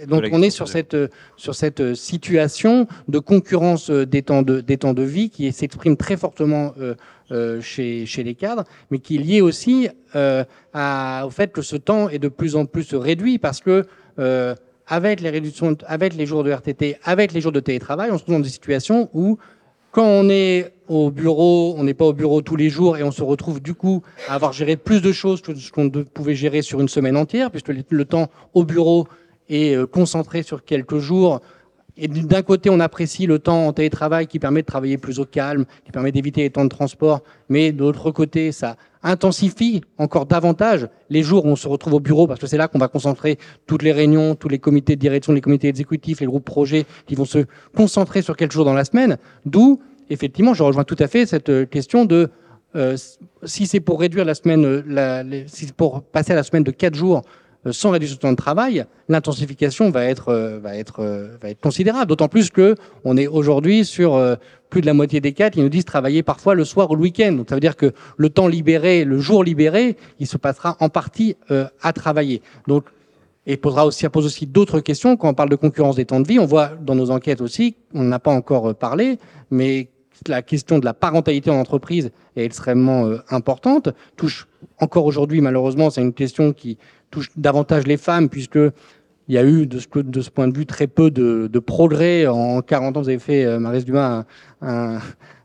Donc on est sur cette, sur cette situation de concurrence des temps de, des temps de vie qui s'exprime très fortement euh, euh, chez, chez les cadres, mais qui est liée aussi euh, à, au fait que ce temps est de plus en plus réduit parce que euh, avec les réductions, avec les jours de RTT, avec les jours de télétravail, on se trouve dans des situations où quand on est au bureau, on n'est pas au bureau tous les jours et on se retrouve du coup à avoir géré plus de choses que ce qu'on pouvait gérer sur une semaine entière, puisque le temps au bureau est euh, concentré sur quelques jours. Et d'un côté, on apprécie le temps en télétravail qui permet de travailler plus au calme, qui permet d'éviter les temps de transport, mais de l'autre côté, ça intensifie encore davantage les jours où on se retrouve au bureau, parce que c'est là qu'on va concentrer toutes les réunions, tous les comités de direction, les comités exécutifs, les groupes projets qui vont se concentrer sur quelques jours dans la semaine. D'où, effectivement, je rejoins tout à fait cette euh, question de euh, si c'est pour réduire la semaine, euh, la, si c'est pour passer à la semaine de quatre jours sans réduction de temps de travail, l'intensification va être va être va être considérable. D'autant plus que on est aujourd'hui sur plus de la moitié des cas qui nous disent travailler parfois le soir ou le week-end. Donc ça veut dire que le temps libéré, le jour libéré, il se passera en partie euh, à travailler. Donc et posera aussi, ça pose aussi d'autres questions quand on parle de concurrence des temps de vie. On voit dans nos enquêtes aussi, on n'a pas encore euh, parlé, mais la question de la parentalité en entreprise est extrêmement euh, importante. Touche encore aujourd'hui, malheureusement, c'est une question qui touche davantage les femmes puisque il y a eu de ce, point de vue très peu de, progrès. En 40 ans, vous avez fait, euh, Dumas, un,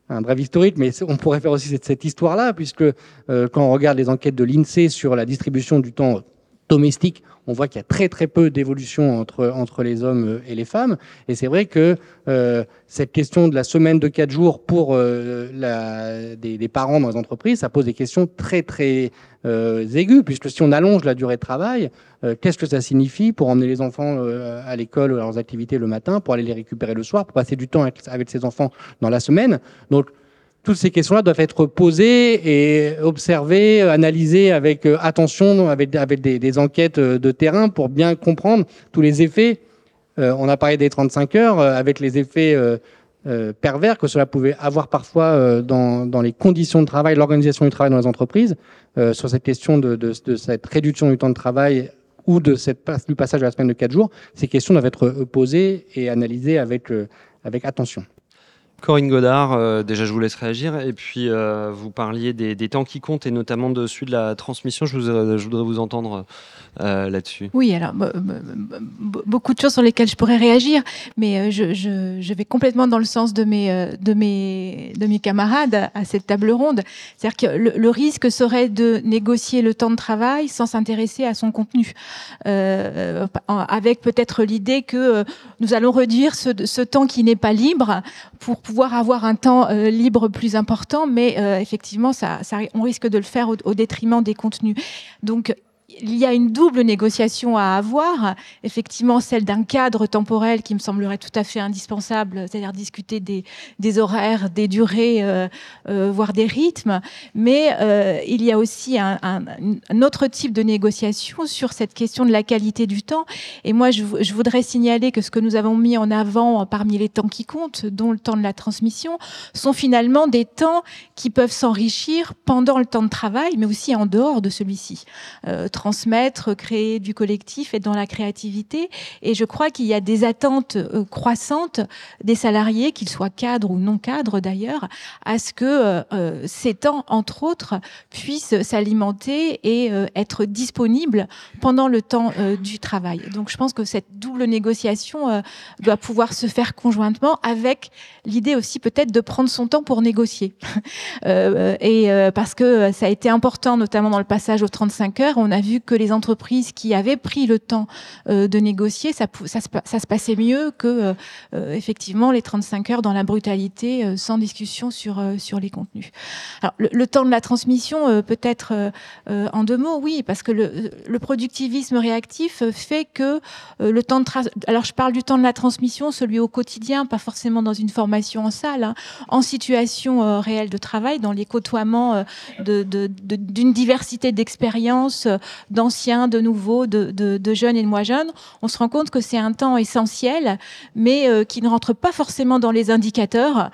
bref historique, mais on pourrait faire aussi cette, cette histoire-là, puisque euh, quand on regarde les enquêtes de l'INSEE sur la distribution du temps domestique, on voit qu'il y a très très peu d'évolution entre, entre les hommes euh, et les femmes. Et c'est vrai que euh, cette question de la semaine de quatre jours pour euh, la, des, parents dans les entreprises, ça pose des questions très très euh, aiguës, puisque si on allonge la durée de travail, qu'est-ce que ça signifie pour emmener les enfants à l'école, à leurs activités le matin, pour aller les récupérer le soir, pour passer du temps avec, avec ses enfants dans la semaine? Donc toutes ces questions-là doivent être posées et observées, analysées avec euh, attention, avec, des, enquêtes euh, de terrain pour bien comprendre tous les effets. Euh, on a parlé des 35 heures, avec les effets pervers que cela pouvait avoir parfois dans, les conditions de travail, l'organisation du travail dans les entreprises, sur cette question de, cette réduction du temps de travail ou de du passage à la semaine de 4 jours. Ces questions doivent être posées et analysées avec attention. Corinne Godard, euh, déjà je vous laisse réagir. Et puis euh, vous parliez des, temps qui comptent et notamment de celui de la transmission. Je, euh, voudrais vous entendre là-dessus. Oui, alors beaucoup de choses sur lesquelles je pourrais réagir, mais je, vais complètement dans le sens de mes, de mes, de mes camarades à cette table ronde. C'est-à-dire que le, le, risque serait de négocier le temps de travail sans s'intéresser à son contenu, avec peut-être l'idée que nous allons réduire ce, ce temps qui n'est pas libre pour pouvoir avoir un temps euh, libre plus important, mais euh, effectivement, ça, on risque de le faire au, au détriment des contenus. Donc, il y a une double négociation à avoir, effectivement celle d'un cadre temporel qui me semblerait tout à fait indispensable, c'est-à-dire discuter des, horaires, des durées, euh, euh, voire des rythmes, mais euh, il y a aussi un, autre type de négociation sur cette question de la qualité du temps. Et moi, je, voudrais signaler que ce que nous avons mis en avant parmi les temps qui comptent, dont le temps de la transmission, sont finalement des temps qui peuvent s'enrichir pendant le temps de travail, mais aussi en dehors de celui-ci. Transmettre, créer du collectif et dans la créativité. Et je crois qu'il y a des attentes euh, croissantes des salariés, qu'ils soient cadres ou non cadres d'ailleurs, à ce que euh, euh, ces temps, entre autres, puissent s'alimenter et être disponibles pendant le temps du travail. Donc je pense que cette double négociation doit pouvoir se faire conjointement avec l'idée aussi peut-être de prendre son temps pour négocier. et parce que ça a été important, notamment dans le passage aux 35 heures, on a vu que les entreprises qui avaient pris le temps euh, de négocier, ça, se, passait mieux que euh, effectivement les 35 heures dans la brutalité, euh, sans discussion sur, sur les contenus. Alors, le, temps de la transmission, peut-être en deux mots, oui, parce que le, productivisme réactif fait que le temps de... Alors, je parle du temps de la transmission, celui au quotidien, pas forcément dans une formation en salle, hein, en situation réelle de travail, dans les côtoiements d'une diversité d'expériences d'anciens, de nouveaux, de, jeunes et de moins jeunes, on se rend compte que c'est un temps essentiel, mais qui ne rentre pas forcément dans les indicateurs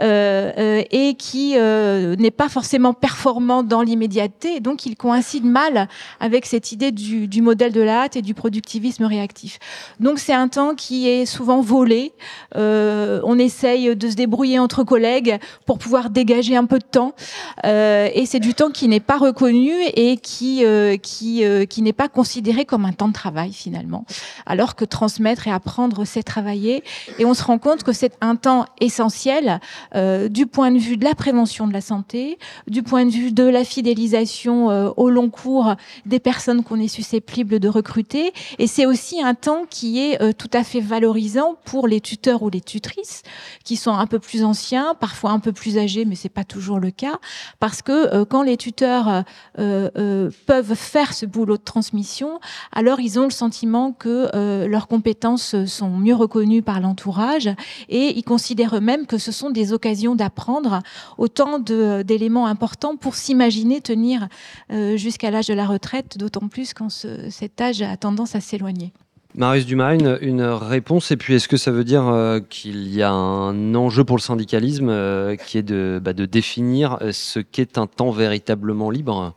et qui n'est pas forcément performant dans l'immédiateté. Donc, il coïncide mal avec cette idée du, modèle de la hâte et du productivisme réactif. Donc, c'est un temps qui est souvent volé. on essaye de se débrouiller entre collègues pour pouvoir dégager un peu de temps. Euh, et c'est du temps qui n'est pas reconnu et qui, euh, euh, n'est pas considéré comme un temps de travail finalement. Alors que transmettre et apprendre, c'est travailler. Et on se rend compte que c'est un temps essentiel du point de vue de la prévention de la santé, du point de vue de la fidélisation au long cours des personnes qu'on est susceptible de recruter. Et c'est aussi un temps qui est tout à fait valorisant pour les tuteurs ou les tutrices qui sont un peu plus anciens, parfois un peu plus âgés, mais c'est pas toujours le cas, parce que euh, quand les tuteurs euh, euh, peuvent faire ce boulot de transmission, alors ils ont le sentiment que leurs compétences sont mieux reconnues par l'entourage et ils considèrent eux-mêmes que ce sont des occasions d'apprendre autant d'éléments importants pour s'imaginer tenir jusqu'à l'âge de la retraite, d'autant plus quand cet âge a tendance à s'éloigner. Marius Dumas, une, réponse. Et puis, est-ce que ça veut dire euh, qu'il y a un enjeu pour le syndicalisme euh, qui est de, bah, définir euh, ce qu'est un temps véritablement libre?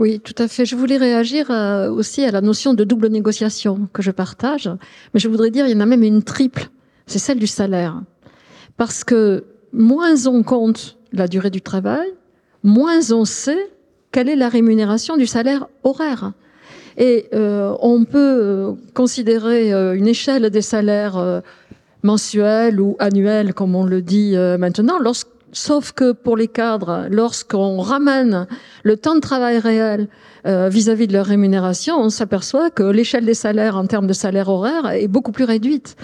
Oui, tout à fait. Je voulais réagir aussi à la notion de double négociation que je partage. Mais je voudrais dire, il y en a même une triple. C'est celle du salaire. Parce que moins on compte la durée du travail, moins on sait quelle est la rémunération du salaire horaire. Et euh, on peut euh, considérer euh, une échelle des salaires mensuels ou annuels, comme on le dit maintenant, sauf que pour les cadres, lorsqu'on ramène le temps de travail réel vis-à-vis de leur rémunération, on s'aperçoit que l'échelle des salaires en termes de salaire horaire est beaucoup plus réduite.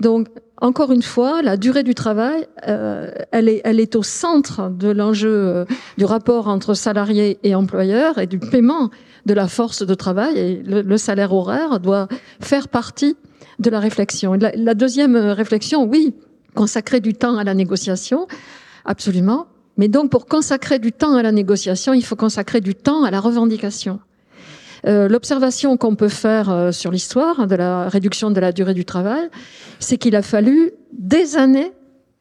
Donc, encore une fois, la durée du travail, elle, est, elle est au centre de l'enjeu du rapport entre salarié et employeur et du paiement de la force de travail et le, salaire horaire doit faire partie de la réflexion. La, deuxième réflexion, oui, consacrer du temps à la négociation, absolument. Mais donc, pour consacrer du temps à la négociation, il faut consacrer du temps à la revendication. Euh, l'observation qu'on peut faire euh, sur l'histoire de la réduction de la durée du travail, c'est qu'il a fallu des années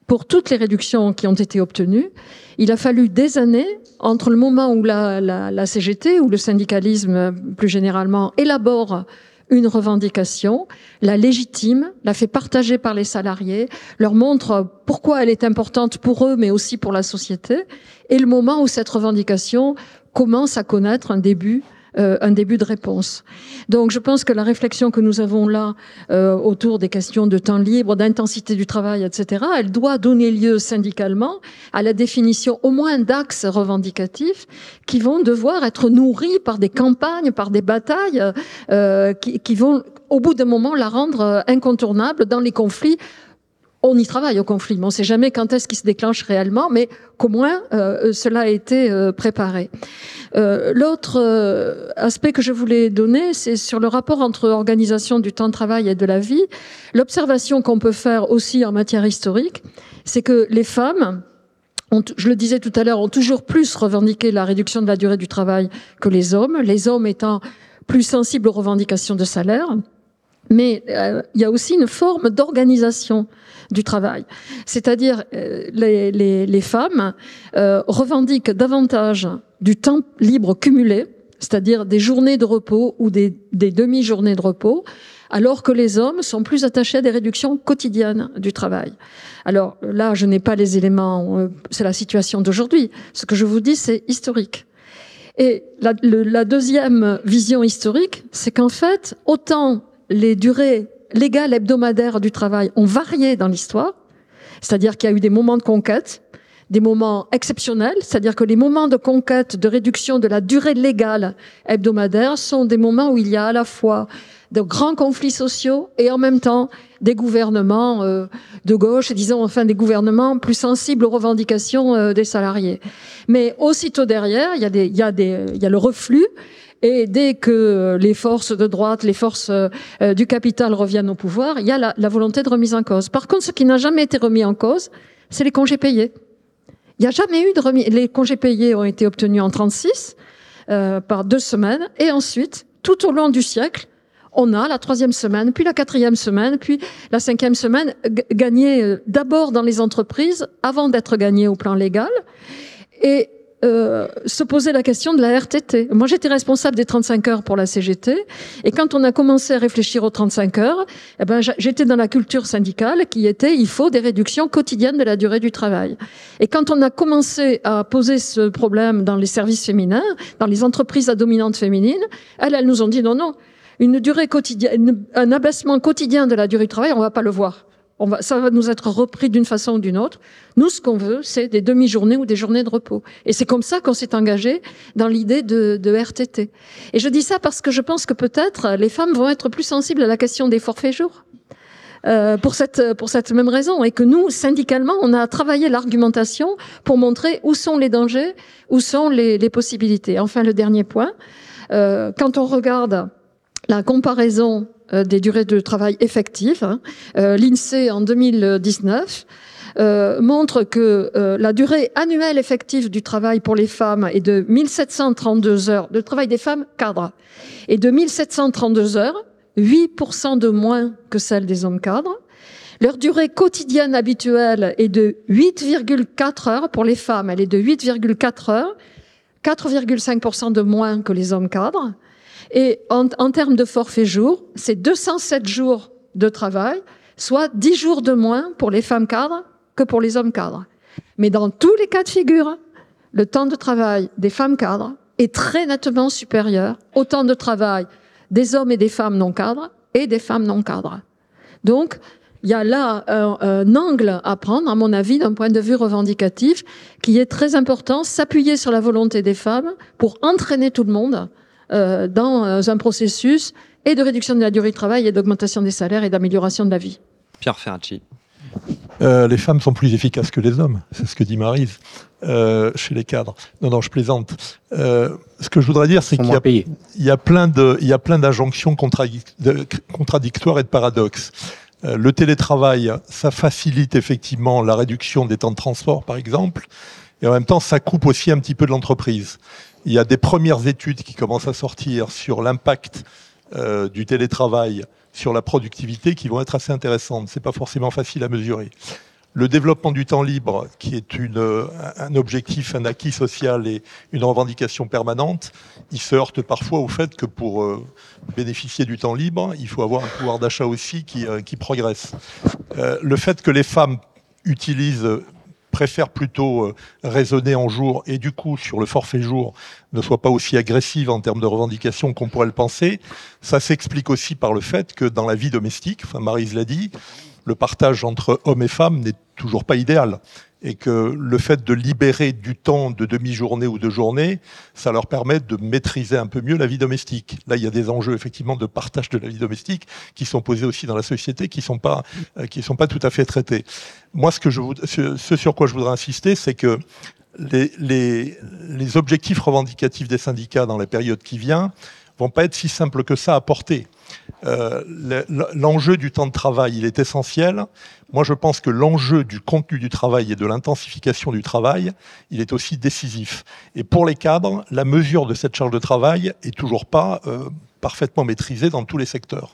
pour toutes les réductions qui ont été obtenues, il a fallu des années entre le moment où la, CGT ou le syndicalisme plus généralement élabore une revendication, la légitime, la fait partager par les salariés, leur montre pourquoi elle est importante pour eux, mais aussi pour la société, et le moment où cette revendication commence à connaître un début euh, un début de réponse. Donc je pense que la réflexion que nous avons là euh, autour des questions de temps libre, d'intensité du travail, etc., elle doit donner lieu syndicalement à la définition au moins d'axes revendicatifs qui vont devoir être nourris par des campagnes, par des batailles euh, qui, qui vont au bout d'un moment la rendre incontournable dans les conflits on y travaille au conflit, mais on ne sait jamais quand est-ce qu'il se déclenche réellement, mais qu'au moins euh, cela a été euh, préparé. Euh, l'autre aspect que je voulais donner, c'est sur le rapport entre organisation du temps de travail et de la vie. L'observation qu'on peut faire aussi en matière historique, c'est que les femmes, ont, je le disais tout à l'heure, ont toujours plus revendiqué la réduction de la durée du travail que les hommes, les hommes étant plus sensibles aux revendications de salaire. Mais il y a aussi une forme d'organisation du travail. C'est-à-dire euh, les, les, les, femmes euh, revendiquent davantage du temps libre cumulé, c'est-à-dire des journées de repos ou des, des demi-journées de repos, alors que les hommes sont plus attachés à des réductions quotidiennes du travail. Alors là, je n'ai pas les éléments, euh, c'est la situation d'aujourd'hui. Ce que je vous dis, c'est historique. Et la, la deuxième vision historique, c'est qu'en fait, autant les durées légales hebdomadaires du travail ont varié dans l'histoire, c'est-à-dire qu'il y a eu des moments de conquête, des moments exceptionnels, c'est-à-dire que les moments de conquête, de réduction de la durée légale hebdomadaire sont des moments où il y a à la fois de grands conflits sociaux et en même temps des gouvernements euh, de gauche, disons enfin des gouvernements plus sensibles aux revendications euh, des salariés. Mais aussitôt derrière, il y a, des, il y a, des, il y a le reflux et dès que les forces de droite, les forces euh, du capital reviennent au pouvoir, il y a la, volonté de remise en cause. Par contre, ce qui n'a jamais été remis en cause, c'est les congés payés. Il n'y a jamais eu de remise. Les congés payés ont été obtenus en 36. euh, par deux semaines. Et ensuite, tout au long du siècle, on a la troisième semaine, puis la quatrième semaine, puis la cinquième semaine, gagnée euh, d'abord dans les entreprises, avant d'être gagnée au plan légal. Et euh, se poser la question de la RTT. Moi, j'étais responsable des 35 heures pour la CGT, et quand on a commencé à réfléchir aux 35 heures, eh ben, j'étais dans la culture syndicale qui était il faut des réductions quotidiennes de la durée du travail. Et quand on a commencé à poser ce problème dans les services féminins, dans les entreprises à dominante féminine, elles, elles nous ont dit non, non, une durée quotidienne, un abaissement quotidien de la durée du travail, on va pas le voir on va, ça va nous être repris d'une façon ou d'une autre. Nous, ce qu'on veut, c'est des demi-journées ou des journées de repos. Et c'est comme ça qu'on s'est engagé dans l'idée de, de, RTT. Et je dis ça parce que je pense que peut-être les femmes vont être plus sensibles à la question des forfaits jours. Euh, pour cette pour cette même raison et que nous syndicalement on a travaillé l'argumentation pour montrer où sont les dangers où sont les, les possibilités enfin le dernier point euh, quand on regarde la comparaison des durées de travail effectives. Hein. Euh, L'INSEE en 2019 euh, montre que euh, la durée annuelle effective du travail pour les femmes est de 1732 heures, de travail des femmes cadres, et de 1732 heures, 8% de moins que celle des hommes cadres. Leur durée quotidienne habituelle est de 8,4 heures pour les femmes, elle est de 8,4 heures, 4,5% de moins que les hommes cadres. Et en, en termes de forfait jour, c'est 207 jours de travail, soit 10 jours de moins pour les femmes cadres que pour les hommes cadres. Mais dans tous les cas de figure, le temps de travail des femmes cadres est très nettement supérieur au temps de travail des hommes et des femmes non cadres et des femmes non cadres. Donc, il y a là un, un, angle à prendre, à mon avis, d'un point de vue revendicatif, qui est très important, s'appuyer sur la volonté des femmes pour entraîner tout le monde euh, dans euh, un processus et de réduction de la durée de travail et d'augmentation des salaires et d'amélioration de la vie. Pierre Ferracci. Euh, les femmes sont plus efficaces que les hommes, c'est ce que dit Marise, euh, chez les cadres. Non, non, je plaisante. Euh, ce que je voudrais dire, c'est qu'il y, y, a plein de, il y a plein d'injonctions contradictoires et de paradoxes. Le télétravail, ça facilite effectivement la réduction des temps de transport, par exemple, et en même temps, ça coupe aussi un petit peu de l'entreprise. Il y a des premières études qui commencent à sortir sur l'impact euh, du télétravail sur la productivité qui vont être assez intéressantes. C'est pas forcément facile à mesurer. Le développement du temps libre, qui est un objectif, un acquis social et une revendication permanente, il se heurte parfois au fait que pour euh, bénéficier du temps libre, il faut avoir un pouvoir d'achat aussi qui, euh, progresse. Le fait que les femmes utilisent préfère plutôt euh, raisonner en jour et du coup sur le forfait jour ne soit pas aussi agressive en termes de revendication qu'on pourrait le penser. Ça s'explique aussi par le fait que dans la vie domestique, enfin Marise l'a dit, le partage entre hommes et femmes n'est toujours pas idéal et que le fait de libérer du temps de demi-journée ou de journée, ça leur permet de maîtriser un peu mieux la vie domestique. Là, il y a des enjeux effectivement de partage de la vie domestique qui sont posés aussi dans la société, qui sont pas euh, qui sont pas tout à fait traités. Moi, ce sur quoi je voudrais insister, c'est que les, les, les objectifs revendicatifs des syndicats dans la période qui vient vont pas être si simples que ça à porter. Euh, l'enjeu du temps de travail, il est essentiel. Moi, je pense que l'enjeu du contenu du travail et de l'intensification du travail, il est aussi décisif. Et pour les cadres, la mesure de cette charge de travail est toujours pas euh, parfaitement maîtrisée dans tous les secteurs.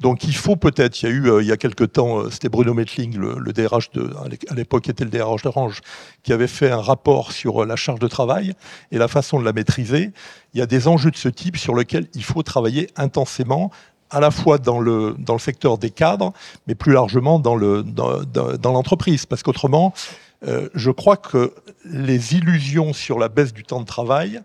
Donc il faut peut-être, il y a eu euh, il y a quelque temps, c'était Bruno Metling, le, DRH de, à l'époque était le DRH d'Orange, qui avait fait un rapport sur la charge de travail et la façon de la maîtriser. Il y a des enjeux de ce type sur lesquels il faut travailler intensément à la fois dans le, dans le secteur des cadres, mais plus largement dans l'entreprise. Dans, dans parce qu'autrement, euh, je crois que les illusions sur la baisse du temps de travail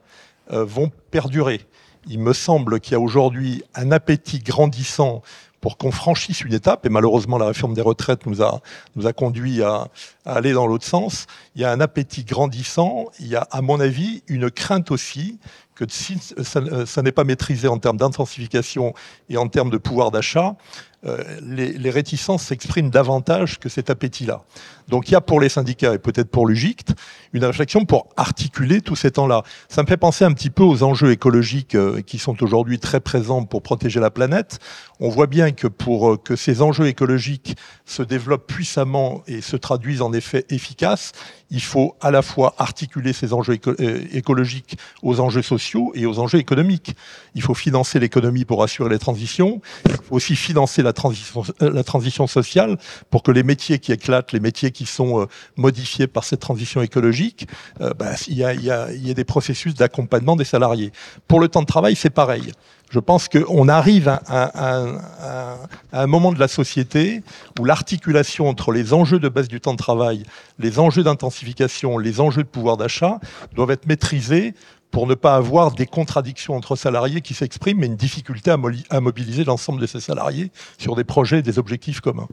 euh, vont perdurer. Il me semble qu'il y a aujourd'hui un appétit grandissant pour qu'on franchisse une étape, et malheureusement la réforme des retraites nous a, nous a conduit à, à aller dans l'autre sens, il y a un appétit grandissant, il y a à mon avis une crainte aussi que si ça, ça n'est pas maîtrisé en termes d'intensification et en termes de pouvoir d'achat, euh, les, les, réticences s'expriment davantage que cet appétit-là. Donc il y a pour les syndicats et peut-être pour l'UGICT une réflexion pour articuler tous ces temps-là. Ça me fait penser un petit peu aux enjeux écologiques euh, qui sont aujourd'hui très présents pour protéger la planète. On voit bien que pour euh, que ces enjeux écologiques se développent puissamment et se traduisent en effet efficaces, il faut à la fois articuler ces enjeux éco écologiques aux enjeux sociaux et aux enjeux économiques. Il faut financer l'économie pour assurer les transitions. Il faut aussi financer la transition, euh, la transition sociale pour que les métiers qui éclatent, les métiers qui sont euh, modifiés par cette transition écologique, euh, bah, il, y a, des processus d'accompagnement des salariés. Pour le temps de travail, c'est pareil. Je pense qu'on arrive à, à, un moment de la société où l'articulation entre les enjeux de baisse du temps de travail, les enjeux d'intensification, les enjeux de pouvoir d'achat doivent être maîtrisés pour ne pas avoir des contradictions entre salariés qui s'expriment, mais une difficulté à, mobiliser l'ensemble de ces salariés sur des projets et des objectifs communs.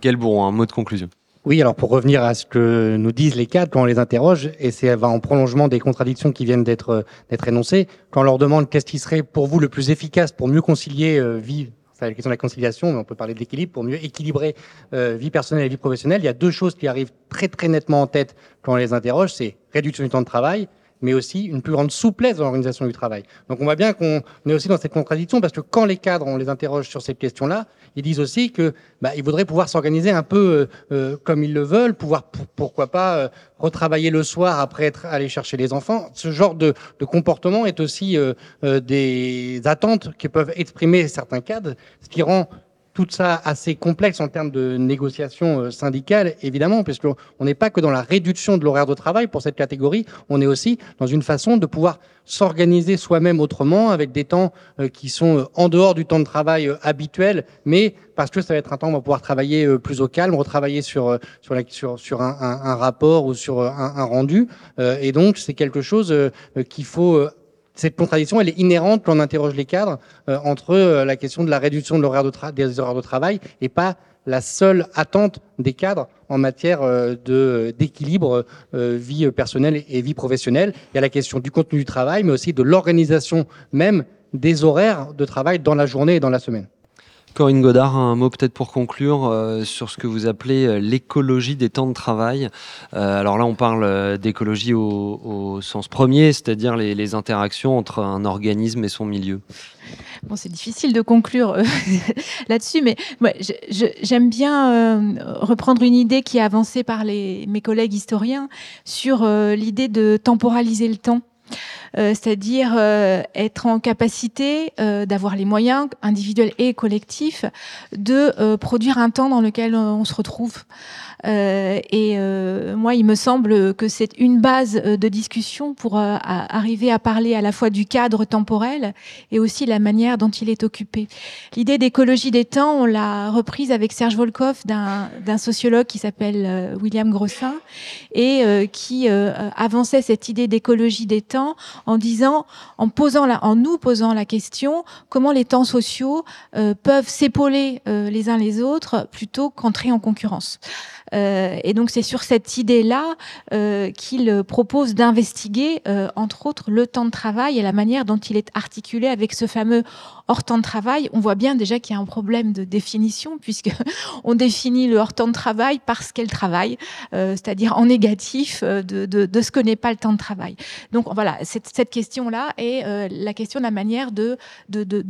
Quel bon, un mot de conclusion. Oui, alors pour revenir à ce que nous disent les cadres quand on les interroge, et c'est en prolongement des contradictions qui viennent d'être d'être énoncées, quand on leur demande qu'est-ce qui serait pour vous le plus efficace pour mieux concilier euh, vie, c'est la question de la conciliation, mais on peut parler de l'équilibre, pour mieux équilibrer euh, vie personnelle et vie professionnelle, il y a deux choses qui arrivent très très nettement en tête quand on les interroge, c'est réduction du temps de travail mais aussi une plus grande souplesse dans l'organisation du travail. Donc on voit bien qu'on est aussi dans cette contradiction parce que quand les cadres, on les interroge sur cette question-là, ils disent aussi que bah, ils voudraient pouvoir s'organiser un peu euh, euh comme ils le veulent, pouvoir pourquoi pas euh, retravailler le soir après être allé chercher les enfants. Ce genre de, de comportement est aussi euh, euh des attentes que peuvent exprimer certains cadres, ce qui rend tout ça assez complexe en termes de négociation euh, syndicale, évidemment, puisqu'on n'est pas que dans la réduction de l'horaire de travail pour cette catégorie, on est aussi dans une façon de pouvoir s'organiser soi-même autrement, avec des temps euh, qui sont euh, en dehors du temps de travail habituel, mais parce que ça va être un temps où on va pouvoir travailler plus au calme, retravailler sur sur, sur, sur un, rapport ou sur un rendu, et donc c'est quelque chose qu'il faut cette contradiction, elle est inhérente quand on interroge les cadres euh, entre euh, la question de la réduction de des horaires de travail et pas la seule attente des cadres en matière euh, de d'équilibre vie personnelle et vie professionnelle. Il y a la question du contenu du travail, mais aussi de l'organisation même des horaires de travail dans la journée et dans la semaine. Corinne Godard, un mot peut-être pour conclure euh, sur ce que vous appelez euh, l'écologie des temps de travail. Euh, alors là, on parle d'écologie au, sens premier, c'est-à-dire les, interactions entre un organisme et son milieu. Bon, c'est difficile de conclure là-dessus, mais j'aime bien reprendre une idée qui est avancée par mes collègues historiens sur l'idée de temporaliser le temps. Euh, c'est-à-dire euh, être en capacité euh, d'avoir les moyens individuels et collectifs de produire un temps dans lequel on se retrouve. Et moi, il me semble que c'est une base de discussion pour arriver à parler à la fois du cadre temporel et aussi la manière dont il est occupé. L'idée d'écologie des temps, on l'a reprise avec Serge Volkov d'un sociologue qui s'appelle William Grossin et qui avançait cette idée d'écologie des temps en disant, en posant en nous posant la question, comment les temps sociaux peuvent s'épauler les uns les autres plutôt qu'entrer en concurrence. Euh, et donc c'est sur cette idée-là euh, qu'il propose d'investiguer, euh, entre autres, le temps de travail et la manière dont il est articulé avec ce fameux hors temps de travail. On voit bien déjà qu'il y a un problème de définition puisque on définit le hors temps de travail parce qu'elle travaille, c'est-à-dire en négatif de, ce que n'est pas le temps de travail. Donc voilà, cette, question-là est la question de la manière de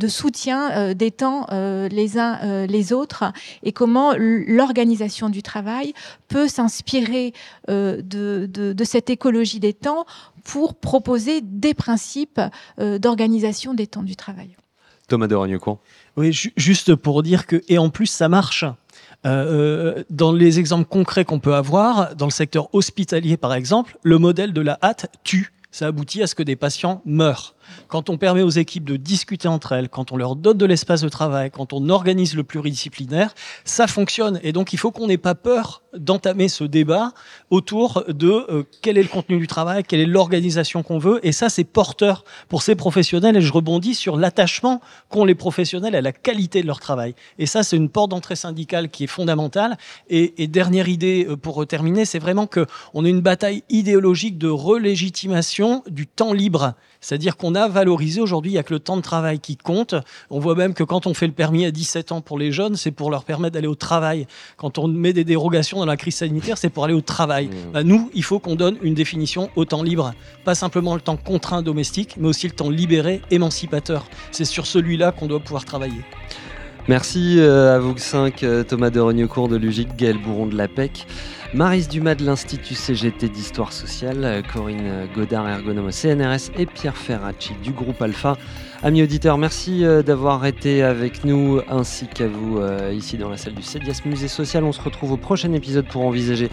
soutien des temps les uns les autres et comment l'organisation du travail peut s'inspirer euh, de, de, de, cette écologie des temps pour proposer des principes euh, d'organisation des temps du travail. Thomas de Rognecourt. Oui, juste pour dire que, et en plus, ça marche. Euh, dans les exemples concrets qu'on peut avoir, dans le secteur hospitalier par exemple, le modèle de la hâte tue. Ça aboutit à ce que des patients meurent quand on permet aux équipes de discuter entre elles, quand on leur donne de l'espace de travail, quand on organise le pluridisciplinaire, ça fonctionne. Et donc, il faut qu'on n'ait pas peur d'entamer ce débat autour de euh, quel est le contenu du travail, quelle est l'organisation qu'on veut. Et ça, c'est porteur pour ces professionnels. Et je rebondis sur l'attachement qu'ont les professionnels à la qualité de leur travail. Et ça, c'est une porte d'entrée syndicale qui est fondamentale. Et, et dernière idée euh, pour terminer, c'est vraiment qu'on a une bataille idéologique de relégitimation du temps libre. C'est-à-dire qu'on a valorisé aujourd'hui, il n'y a que le temps de travail qui compte. On voit même que quand on fait le permis à 17 ans pour les jeunes, c'est pour leur permettre d'aller au travail. Quand on met des dérogations dans la crise sanitaire, c'est pour aller au travail. Mmh. Bah, nous, il faut qu'on donne une définition au temps libre. Pas simplement le temps contraint domestique, mais aussi le temps libéré, émancipateur. C'est sur celui-là qu'on doit pouvoir travailler. Merci à vous cinq, Thomas de Regnecourt de Lugic, Gaël Bourron de l'APEC, Marise Dumas de l'Institut CGT d'Histoire Sociale, Corinne Godard, ergonome au CNRS et Pierre Ferracci du groupe Alpha. Amis auditeurs, merci d'avoir été avec nous ainsi qu'à vous ici dans la salle du CEDIAS Musée Social. On se retrouve au prochain épisode pour envisager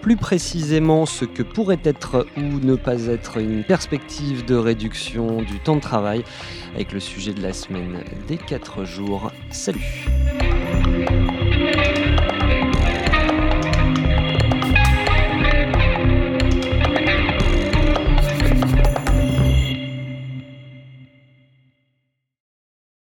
plus précisément ce que pourrait être ou ne pas être une perspective de réduction du temps de travail avec le sujet de la semaine des 4 jours. Salut